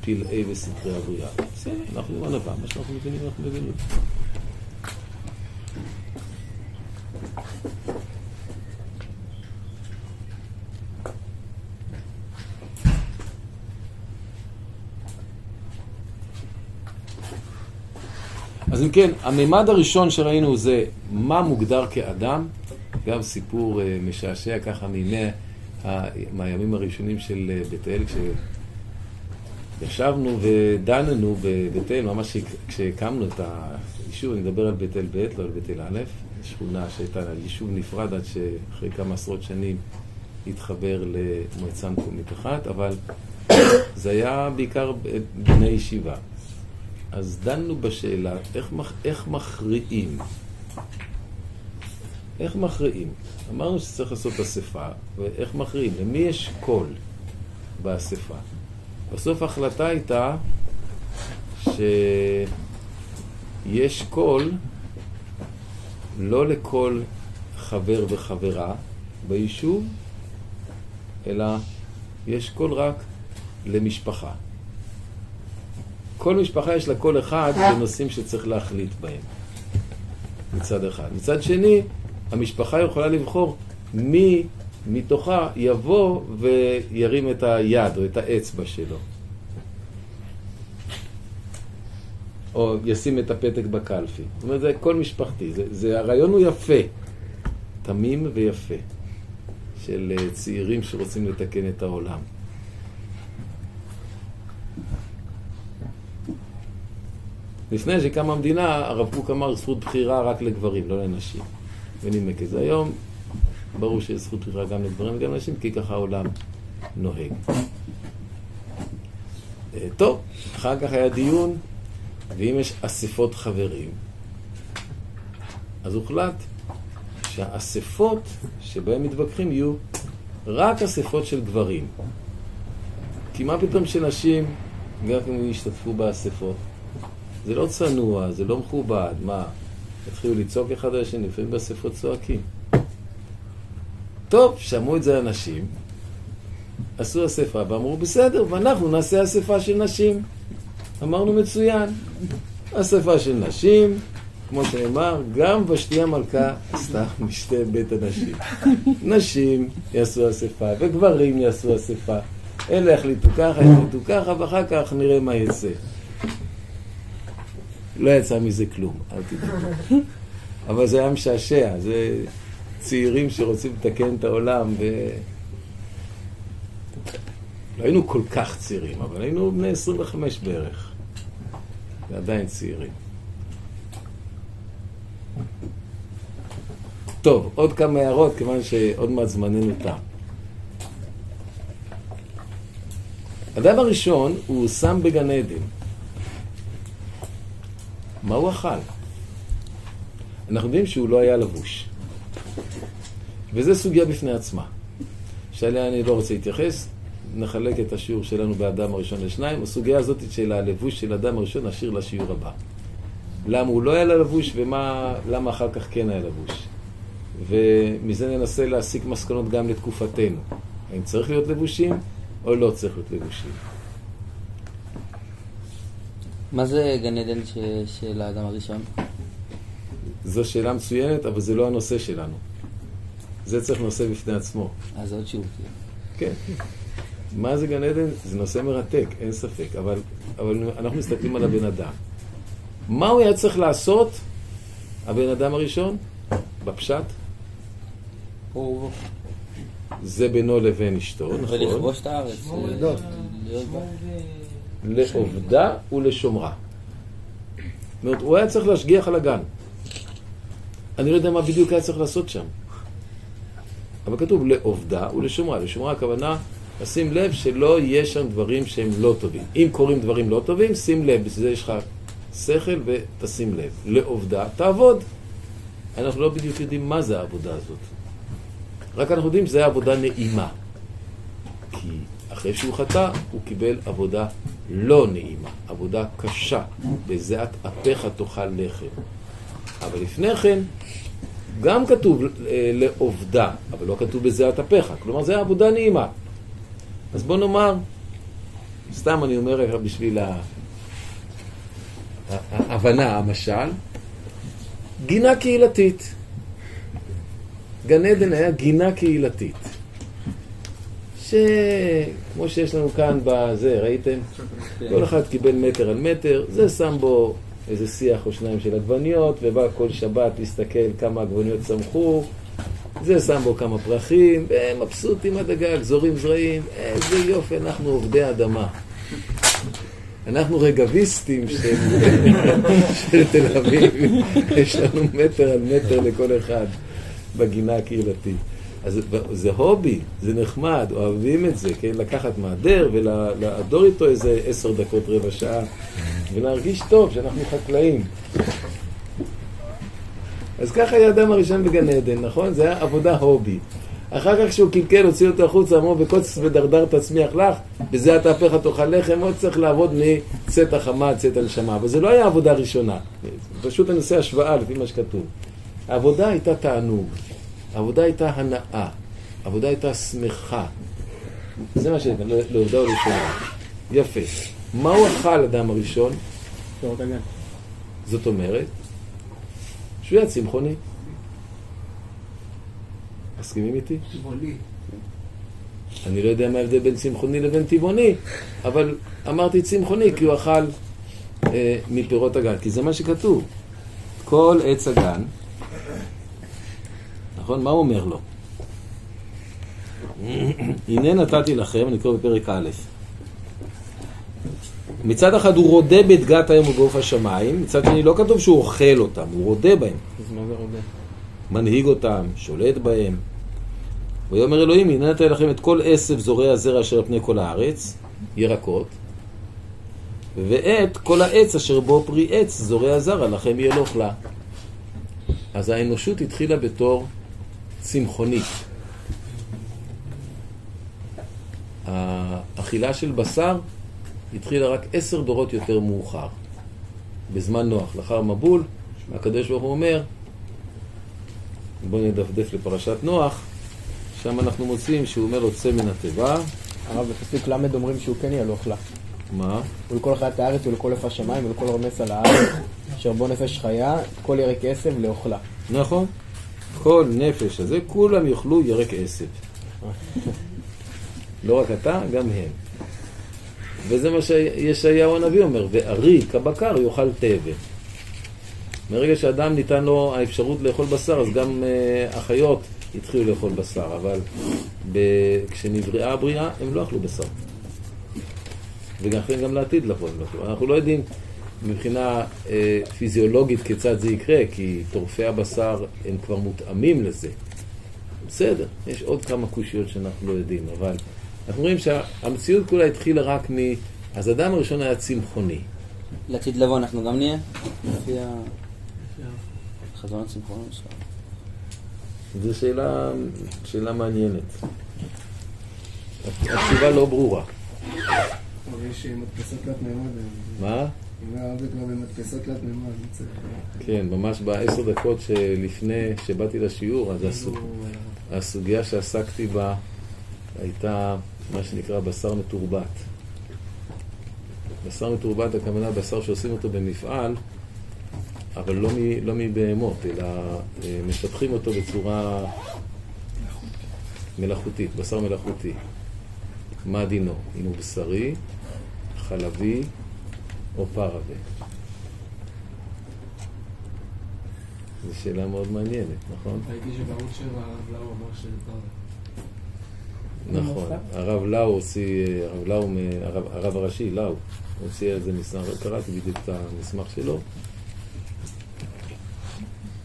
פלאי וסתרי הבריאה. בסדר, אנחנו ענווה, מה שאנחנו מבינים, אנחנו מבינים. אז אם כן, הממד הראשון שראינו זה מה מוגדר כאדם, גם סיפור אה, משעשע ככה מימי, מהימים הראשונים של אה, בית אל, כשישבנו ודננו בבית אל, ממש כשהקמנו את היישוב, אני מדבר על בית אל ב', לא על בית אל א', שכונה שהייתה יישוב נפרד עד שאחרי כמה עשרות שנים התחבר למועצה מקומית אחת, אבל זה היה בעיקר בני ישיבה. אז דנו בשאלה איך, איך מכריעים. איך מכריעים? אמרנו שצריך לעשות אספה, ואיך מכריעים? למי יש קול באספה? בסוף ההחלטה הייתה שיש קול לא לכל חבר וחברה ביישוב, אלא יש קול רק למשפחה. כל משפחה יש לה קול אחד בנושאים שצריך להחליט בהם, מצד אחד. מצד שני, המשפחה יכולה לבחור מי מתוכה יבוא וירים את היד או את האצבע שלו. או ישים את הפתק בקלפי. זאת אומרת, זה קול משפחתי. זה, זה, הרעיון הוא יפה, תמים ויפה, של אה, צעירים שרוצים לתקן את העולם. לפני שקמה המדינה, הרב קוק אמר זכות בחירה רק לגברים, לא לנשים. את זה. היום ברור שיש זכות בחירה גם לגברים וגם לנשים, כי ככה העולם נוהג. אה, טוב, אחר כך היה דיון, ואם יש אספות חברים, אז הוחלט שהאספות שבהן מתווכחים יהיו רק אספות של גברים. כי מה פתאום שנשים גם אם ישתתפו באספות? זה לא צנוע, זה לא מכובד, מה? התחילו לצעוק אחד על השני, לפעמים באספות צועקים. טוב, שמעו את זה אנשים, עשו אספה ואמרו, בסדר, ואנחנו נעשה אספה של נשים. אמרנו, מצוין. אספה של נשים, כמו שנאמר, גם ושתי המלכה עשתה משתה בית הנשים. נשים יעשו אספה, וגברים יעשו אספה. אלה יחליטו ככה, יחליטו ככה, ואחר כך נראה מה יצא. לא יצא מזה כלום, אל תדאגו. אבל זה היה משעשע, זה צעירים שרוצים לתקן את העולם, ו... לא היינו כל כך צעירים, אבל היינו בני 25 בערך. ועדיין צעירים. טוב, עוד כמה הערות, כיוון שעוד מעט זמננו תם. אדם הראשון הוא שם בגן עדן. מה הוא אכל? אנחנו יודעים שהוא לא היה לבוש. וזו סוגיה בפני עצמה, שעליה אני לא רוצה להתייחס. נחלק את השיעור שלנו באדם הראשון לשניים. הסוגיה הזאת של הלבוש של אדם הראשון נשאיר לשיעור הבא. למה הוא לא היה לבוש ולמה אחר כך כן היה לבוש. ומזה ננסה להסיק מסקנות גם לתקופתנו. האם צריך להיות לבושים או לא צריך להיות לבושים.
מה זה גן עדן ש... של האדם הראשון?
זו שאלה מצוינת, אבל זה לא הנושא שלנו. זה צריך נושא בפני עצמו.
אז עוד שיעור.
כן. מה זה גן עדן? זה נושא מרתק, אין ספק, אבל, אבל אנחנו מסתכלים על הבן אדם. מה הוא היה צריך לעשות, הבן אדם הראשון, בפשט? זה בינו לבין אשתו, נכון?
ולכבוש את הארץ.
לעובדה ולשומרה. זאת אומרת, הוא היה צריך להשגיח על הגן. אני לא יודע מה בדיוק היה צריך לעשות שם. אבל כתוב לעובדה ולשומרה. לשומרה הכוונה לשים לב שלא יהיה שם דברים שהם לא טובים. אם קורים דברים לא טובים, שים לב, בשביל זה יש לך שכל ותשים לב. לעובדה, תעבוד. אנחנו לא בדיוק יודעים מה זה העבודה הזאת. רק אנחנו יודעים שזו עבודה נעימה. כי אחרי שהוא חטא, הוא קיבל עבודה לא נעימה, עבודה קשה. בזיעת אפיך תאכל לחם. אבל לפני כן, גם כתוב אה, לעובדה, אבל לא כתוב בזיעת אפיך. כלומר, זו עבודה נעימה. אז בוא נאמר, סתם אני אומר לך בשביל ההבנה, המשל, גינה קהילתית. גן עדן היה גינה קהילתית. שכמו שיש לנו כאן בזה, ראיתם? כל אחד קיבל מטר על מטר, זה שם בו איזה שיח או שניים של עגבניות, ובא כל שבת להסתכל כמה עגבניות צמחו, זה שם בו כמה פרחים, מבסוטים עד הגג, זורים זרעים, איזה יופי, אנחנו עובדי אדמה. אנחנו רגביסטים של, של תל אביב, יש לנו מטר על מטר לכל אחד בגינה הקהילתית. אז זה הובי, זה נחמד, אוהבים את זה, כן? לקחת מהדר ולעדור איתו איזה עשר דקות, רבע שעה, ולהרגיש טוב שאנחנו חקלאים. אז ככה היה האדם הראשון בגן עדן, נכון? זה היה עבודה הובי. אחר כך כשהוא קלקל, הוציא אותו החוצה, אמרו, בקוץ ודרדר תצמיח לך, בזה התהפך תאכל לחם, עוד צריך לעבוד מצאת החמה, צאת הנשמה. אבל זה לא היה עבודה ראשונה. פשוט אני עושה השוואה לפי מה שכתוב. העבודה הייתה תענוג, העבודה הייתה הנאה, העבודה הייתה שמחה. זה מה שנקרא, לעובדה ולשונה. יפה. מה הוא אכל אדם הראשון? זאת אומרת, שהוא היה צמחוני. מסכימים איתי?
טבעוני.
אני לא יודע מה ההבדל בין צמחוני לבין טבעוני, אבל אמרתי צמחוני כי הוא אכל אה, מפירות הגן, כי זה מה שכתוב. כל עץ הגן, נכון? מה הוא אומר לו? הנה נתתי לכם, אני קורא בפרק א', מצד אחד הוא רודה בדגת היום ובעוף השמיים, מצד שני לא כתוב שהוא אוכל אותם, הוא רודה בהם.
אז מה זה רודה?
מנהיג אותם, שולט בהם. ויאמר אלוהים, הנה נתן לכם את כל עשב זורע זרע אשר על פני כל הארץ, ירקות, ואת כל העץ אשר בו פרי עץ זורע זרע לכם יהיה לאוכלה. אז האנושות התחילה בתור צמחונית. האכילה של בשר התחילה רק עשר דורות יותר מאוחר, בזמן נוח, לאחר מבול, הקדוש ברוך הוא אומר, בואו נדפדף לפרשת נוח, שם אנחנו מוצאים שהוא אומר לו צא מן התיבה,
הרב בפסוק ל' אומרים שהוא כן לו אוכלה.
מה?
ולכל חיית הארץ ולכל עוף השמיים ולכל רמס על הארץ, אשר בו נפש חיה, כל ירק עשב לאוכלה.
נכון. כל נפש הזה, כולם יאכלו ירק עשב. לא רק אתה, גם הם. וזה מה שישעיהו הנביא אומר, וארי כבקר יאכל תבן. מרגע שאדם ניתן לו האפשרות לאכול בשר, אז גם uh, החיות התחילו לאכול בשר, אבל ב- כשנבראה הבריאה, הם לא אכלו בשר. וגם גם לעתיד לבוא לא. אנחנו לא יודעים מבחינה אה, פיזיולוגית כיצד זה יקרה, כי טורפי הבשר הם כבר מותאמים לזה. בסדר, יש עוד כמה קושיות שאנחנו לא יודעים, אבל אנחנו רואים שהמציאות כולה התחילה רק מ... אז אדם הראשון היה צמחוני.
לעתיד לבוא אנחנו גם נהיה? לפי החזון הצמחוני שלנו.
זו שאלה, שאלה מעניינת. התשובה לא ברורה.
אבל יש מדפסות תלת מימד.
מה?
צריך...
כן, ממש בעשר דקות שלפני שבאתי לשיעור, אז הסוג, הסוגיה שעסקתי בה הייתה מה שנקרא בשר מתורבת. בשר מתורבת הכוונה בשר שעושים אותו במפעל, אבל לא, מ, לא מבהמות, אלא אה, מפתחים אותו בצורה מלאכותית, בשר מלאכותי. מה דינו? אם הוא בשרי, חלבי או פרווה. זו שאלה מאוד מעניינת, נכון?
ראיתי שבערוץ 7 הרב לאו אמר שזה.
נכון. הרב לאו הוציא, הרב לאו, מ- הרב, הראשי, לאו, הוציא על זה מסמך, קראתי בדיוק את המסמך שלו.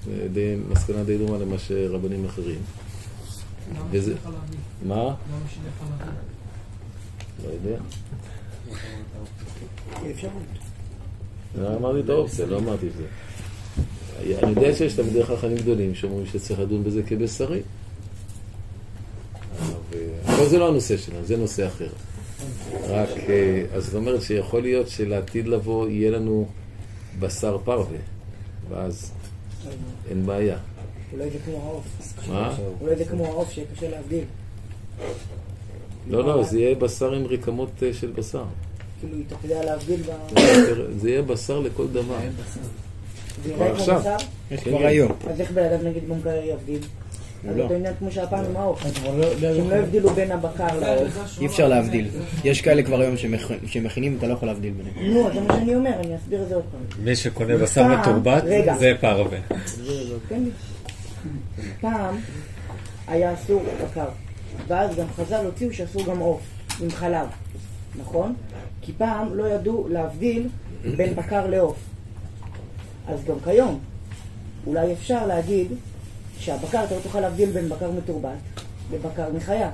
זה די, מסקנה די דומה למה שרבנים אחרים. וזה- מה?
למה שילך על
לא יודע.
אפשרות.
אני אמרתי את האופציה, לא אמרתי את זה. אני יודע שיש תלמידי חכמים גדולים שאומרים שצריך לדון בזה כבשרי. אבל זה לא הנושא שלנו, זה נושא אחר. רק, אה, אז זאת אומרת שיכול להיות שלעתיד לבוא יהיה לנו בשר פרווה, ואז אין בעיה.
אולי זה כמו העוף.
מה?
אולי זה כמו העוף שיהיה קשה להבדיל.
לא, לא, זה יהיה בשר עם רקמות אה, של בשר.
כאילו, אתה יודע להבדיל ב...
זה יהיה בשר לכל דבר.
זה
כבר עכשיו.
בשר?
יש
כן,
כבר
כן.
היום.
אז איך בן אדם נגיד במקרר יבדיל? אז
לא.
אותו עניין כמו שהפעם עם העוף.
לא
שהם לא הבדילו בין הבקר לעוף.
אי אפשר להבדיל. יש כאלה כבר היום שמכ- שמכינים, אתה לא יכול להבדיל ביניהם.
נו, אז זה מה שאני אומר, אני אסביר את זה עוד פעם.
מי שקונה בשר מתורבת. זה פרווה.
לי. פעם היה אסור בקר, ואז גם חז"ל הוציאו שאסור גם עוף, עם חלב, נכון? כי פעם לא ידעו להבדיל בין בקר לעוף. אז גם כיום, אולי אפשר להגיד שהבקר, אתה לא תוכל להבדיל בין בקר מתורבת לבקר מחיה.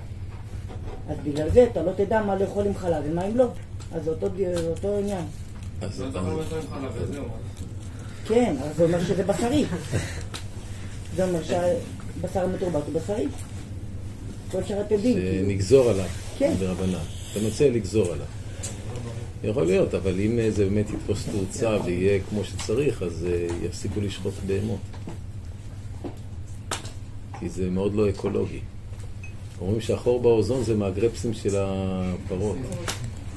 אז בגלל זה אתה לא תדע מה לאכול עם חלב ומה אם לא. אז זה אותו, אותו עניין.
אז
לא תאכל לאכול עם חלב, וזהו.
כן, אבל זה אומר שזה בשרי. זה אומר שהבשר המתורבת הוא בשרי. כל שאר הטדים.
שנגזור עליו,
כן.
ברבנן. אתה מציע לגזור עליו. יכול להיות, אבל אם זה באמת יתפוס תאוצה ויהיה כמו שצריך, אז אה, יפסיקו לשחוט בהמות. כי זה מאוד לא אקולוגי. אומרים שהחור באוזון זה מהגרפסים של הפרות.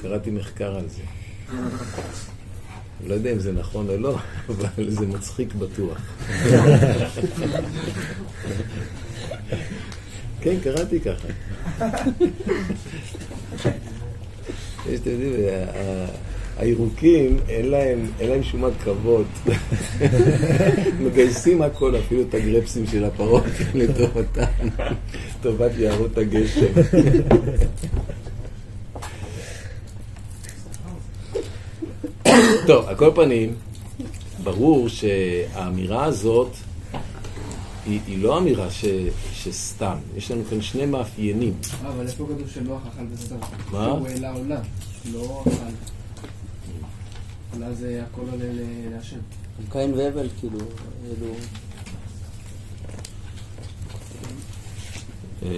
קראתי מחקר על זה. לא יודע אם זה נכון או לא, אבל זה מצחיק בטוח. כן, קראתי ככה. יש, אתם יודעים, הירוקים, אין להם, אין להם שום עכבות. מגייסים הכל, אפילו את הגרפסים של הפרות לטובתם, לטובת יערות הגשם. טוב, על כל פנים, ברור שהאמירה הזאת היא, היא לא אמירה ש, שסתם, יש לנו כאן שני מאפיינים.
אה, אבל איפה כתוב שנוח אכל בשר?
מה?
הוא העלה עולה, לא אכל. עולה זה הכל עולה להשם.
קין והבל, כאילו, אלו...
אה,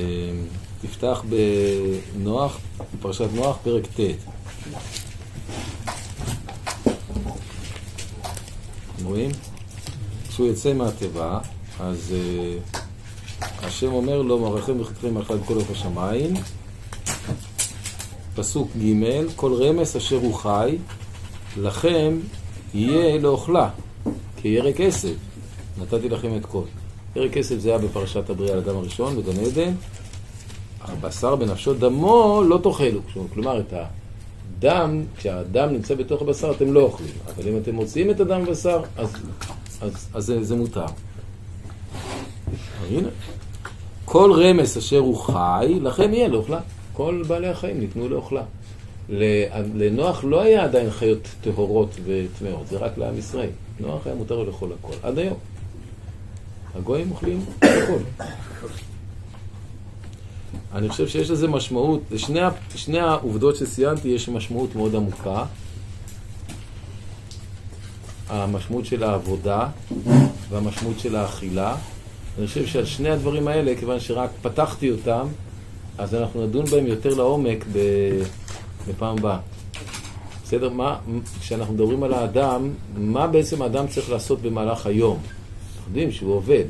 תפתח בנוח, פרשת נוח, פרק ט'. אתם רואים? כשהוא יוצא מהתיבה, אז אה, השם אומר לו, מערכם וחקרים אחד כל עוף השמיים. פסוק ג' כל רמס אשר הוא חי, לכם יהיה לאוכלה, כירק עשב. נתתי לכם את כל. ירק כסף זה היה בפרשת הבריאה לאדם הראשון, בגן עדן. אך בשר בנפשו דמו לא תאכלו. כלומר, את הדם, כשהדם נמצא בתוך הבשר אתם לא אוכלים. אבל אם אתם מוציאים את הדם בבשר, אז, אז, אז זה, זה מותר. הנה. כל רמס אשר הוא חי, לכם יהיה לאוכלה. כל בעלי החיים ניתנו לאוכלה. לנוח לא היה עדיין חיות טהורות וטמאות, זה רק לעם ישראל. נוח היה מותר לו לאכול הכל, עד היום. הגויים אוכלים הכל. אני חושב שיש לזה משמעות, לשני שני העובדות שציינתי יש משמעות מאוד עמוקה. המשמעות של העבודה והמשמעות של האכילה. אני חושב שעל שני הדברים האלה, כיוון שרק פתחתי אותם, אז אנחנו נדון בהם יותר לעומק בפעם הבאה. בסדר? מה, כשאנחנו מדברים על האדם, מה בעצם האדם צריך לעשות במהלך היום? אנחנו יודעים שהוא עובד,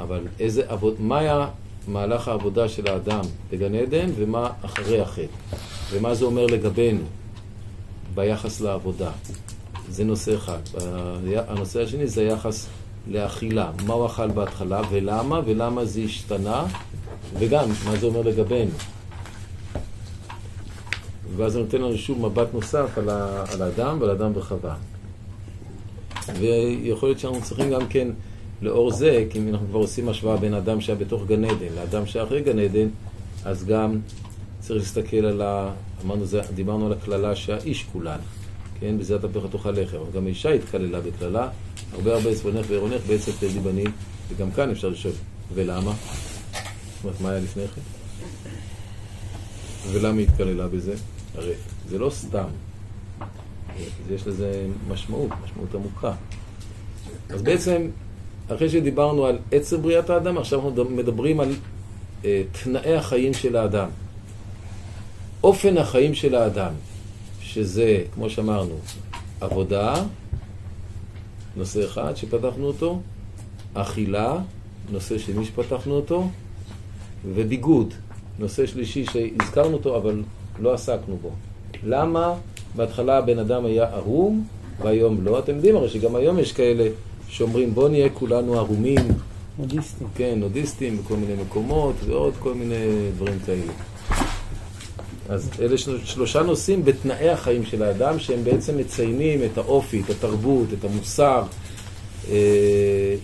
אבל איזה עבוד, מה היה מהלך העבודה של האדם בגן עדן ומה אחרי החטא? ומה זה אומר לגבינו ביחס לעבודה? זה נושא אחד. הנושא השני זה היחס לאכילה. מה הוא אכל בהתחלה ולמה, ולמה זה השתנה, וגם מה זה אומר לגבינו. ואז זה נותן לנו שוב מבט נוסף על, האדם ועל האדם וחווה. ויכול להיות שאנחנו צריכים גם כן לאור זה, כי אם אנחנו כבר עושים השוואה בין אדם שהיה בתוך גן עדן לאדם שהיה אחרי גן עדן, אז גם צריך להסתכל על ה... אמרנו, זה, דיברנו על הקללה שהאיש כולן, כן? בזה תפך תאכל לחם. גם האישה התקללה בקללה, הרבה הרבה עשבונך ועירונך בעצם תלדי בנים, וגם כאן אפשר לשאול, ולמה? זאת אומרת, מה היה לפני כן? ולמה היא התקללה בזה? הרי זה לא סתם, יש לזה משמעות, משמעות עמוקה. אז בעצם, אחרי שדיברנו על עצם בריאת האדם, עכשיו אנחנו מדברים על אה, תנאי החיים של האדם. אופן החיים של האדם, שזה, כמו שאמרנו, עבודה, נושא אחד שפתחנו אותו, אכילה, נושא שני שפתחנו אותו, וביגוד, נושא שלישי שהזכרנו אותו אבל לא עסקנו בו. למה בהתחלה הבן אדם היה ערום והיום לא? אתם יודעים הרי שגם היום יש כאלה שאומרים בוא נהיה כולנו ערומים.
נודיסטים.
כן, נודיסטים בכל מיני מקומות ועוד כל מיני דברים כאלה. אז אלה של- שלושה נושאים בתנאי החיים של האדם שהם בעצם מציינים את האופי, את התרבות, את המוסר. אה,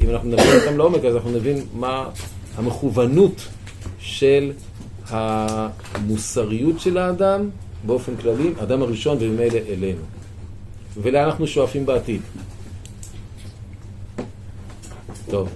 אם אנחנו נבין אותם לעומק אז אנחנו נבין מה המכוונות של המוסריות של האדם באופן כללי, האדם הראשון וממילא אלינו. ולאן אנחנו שואפים בעתיד. טוב.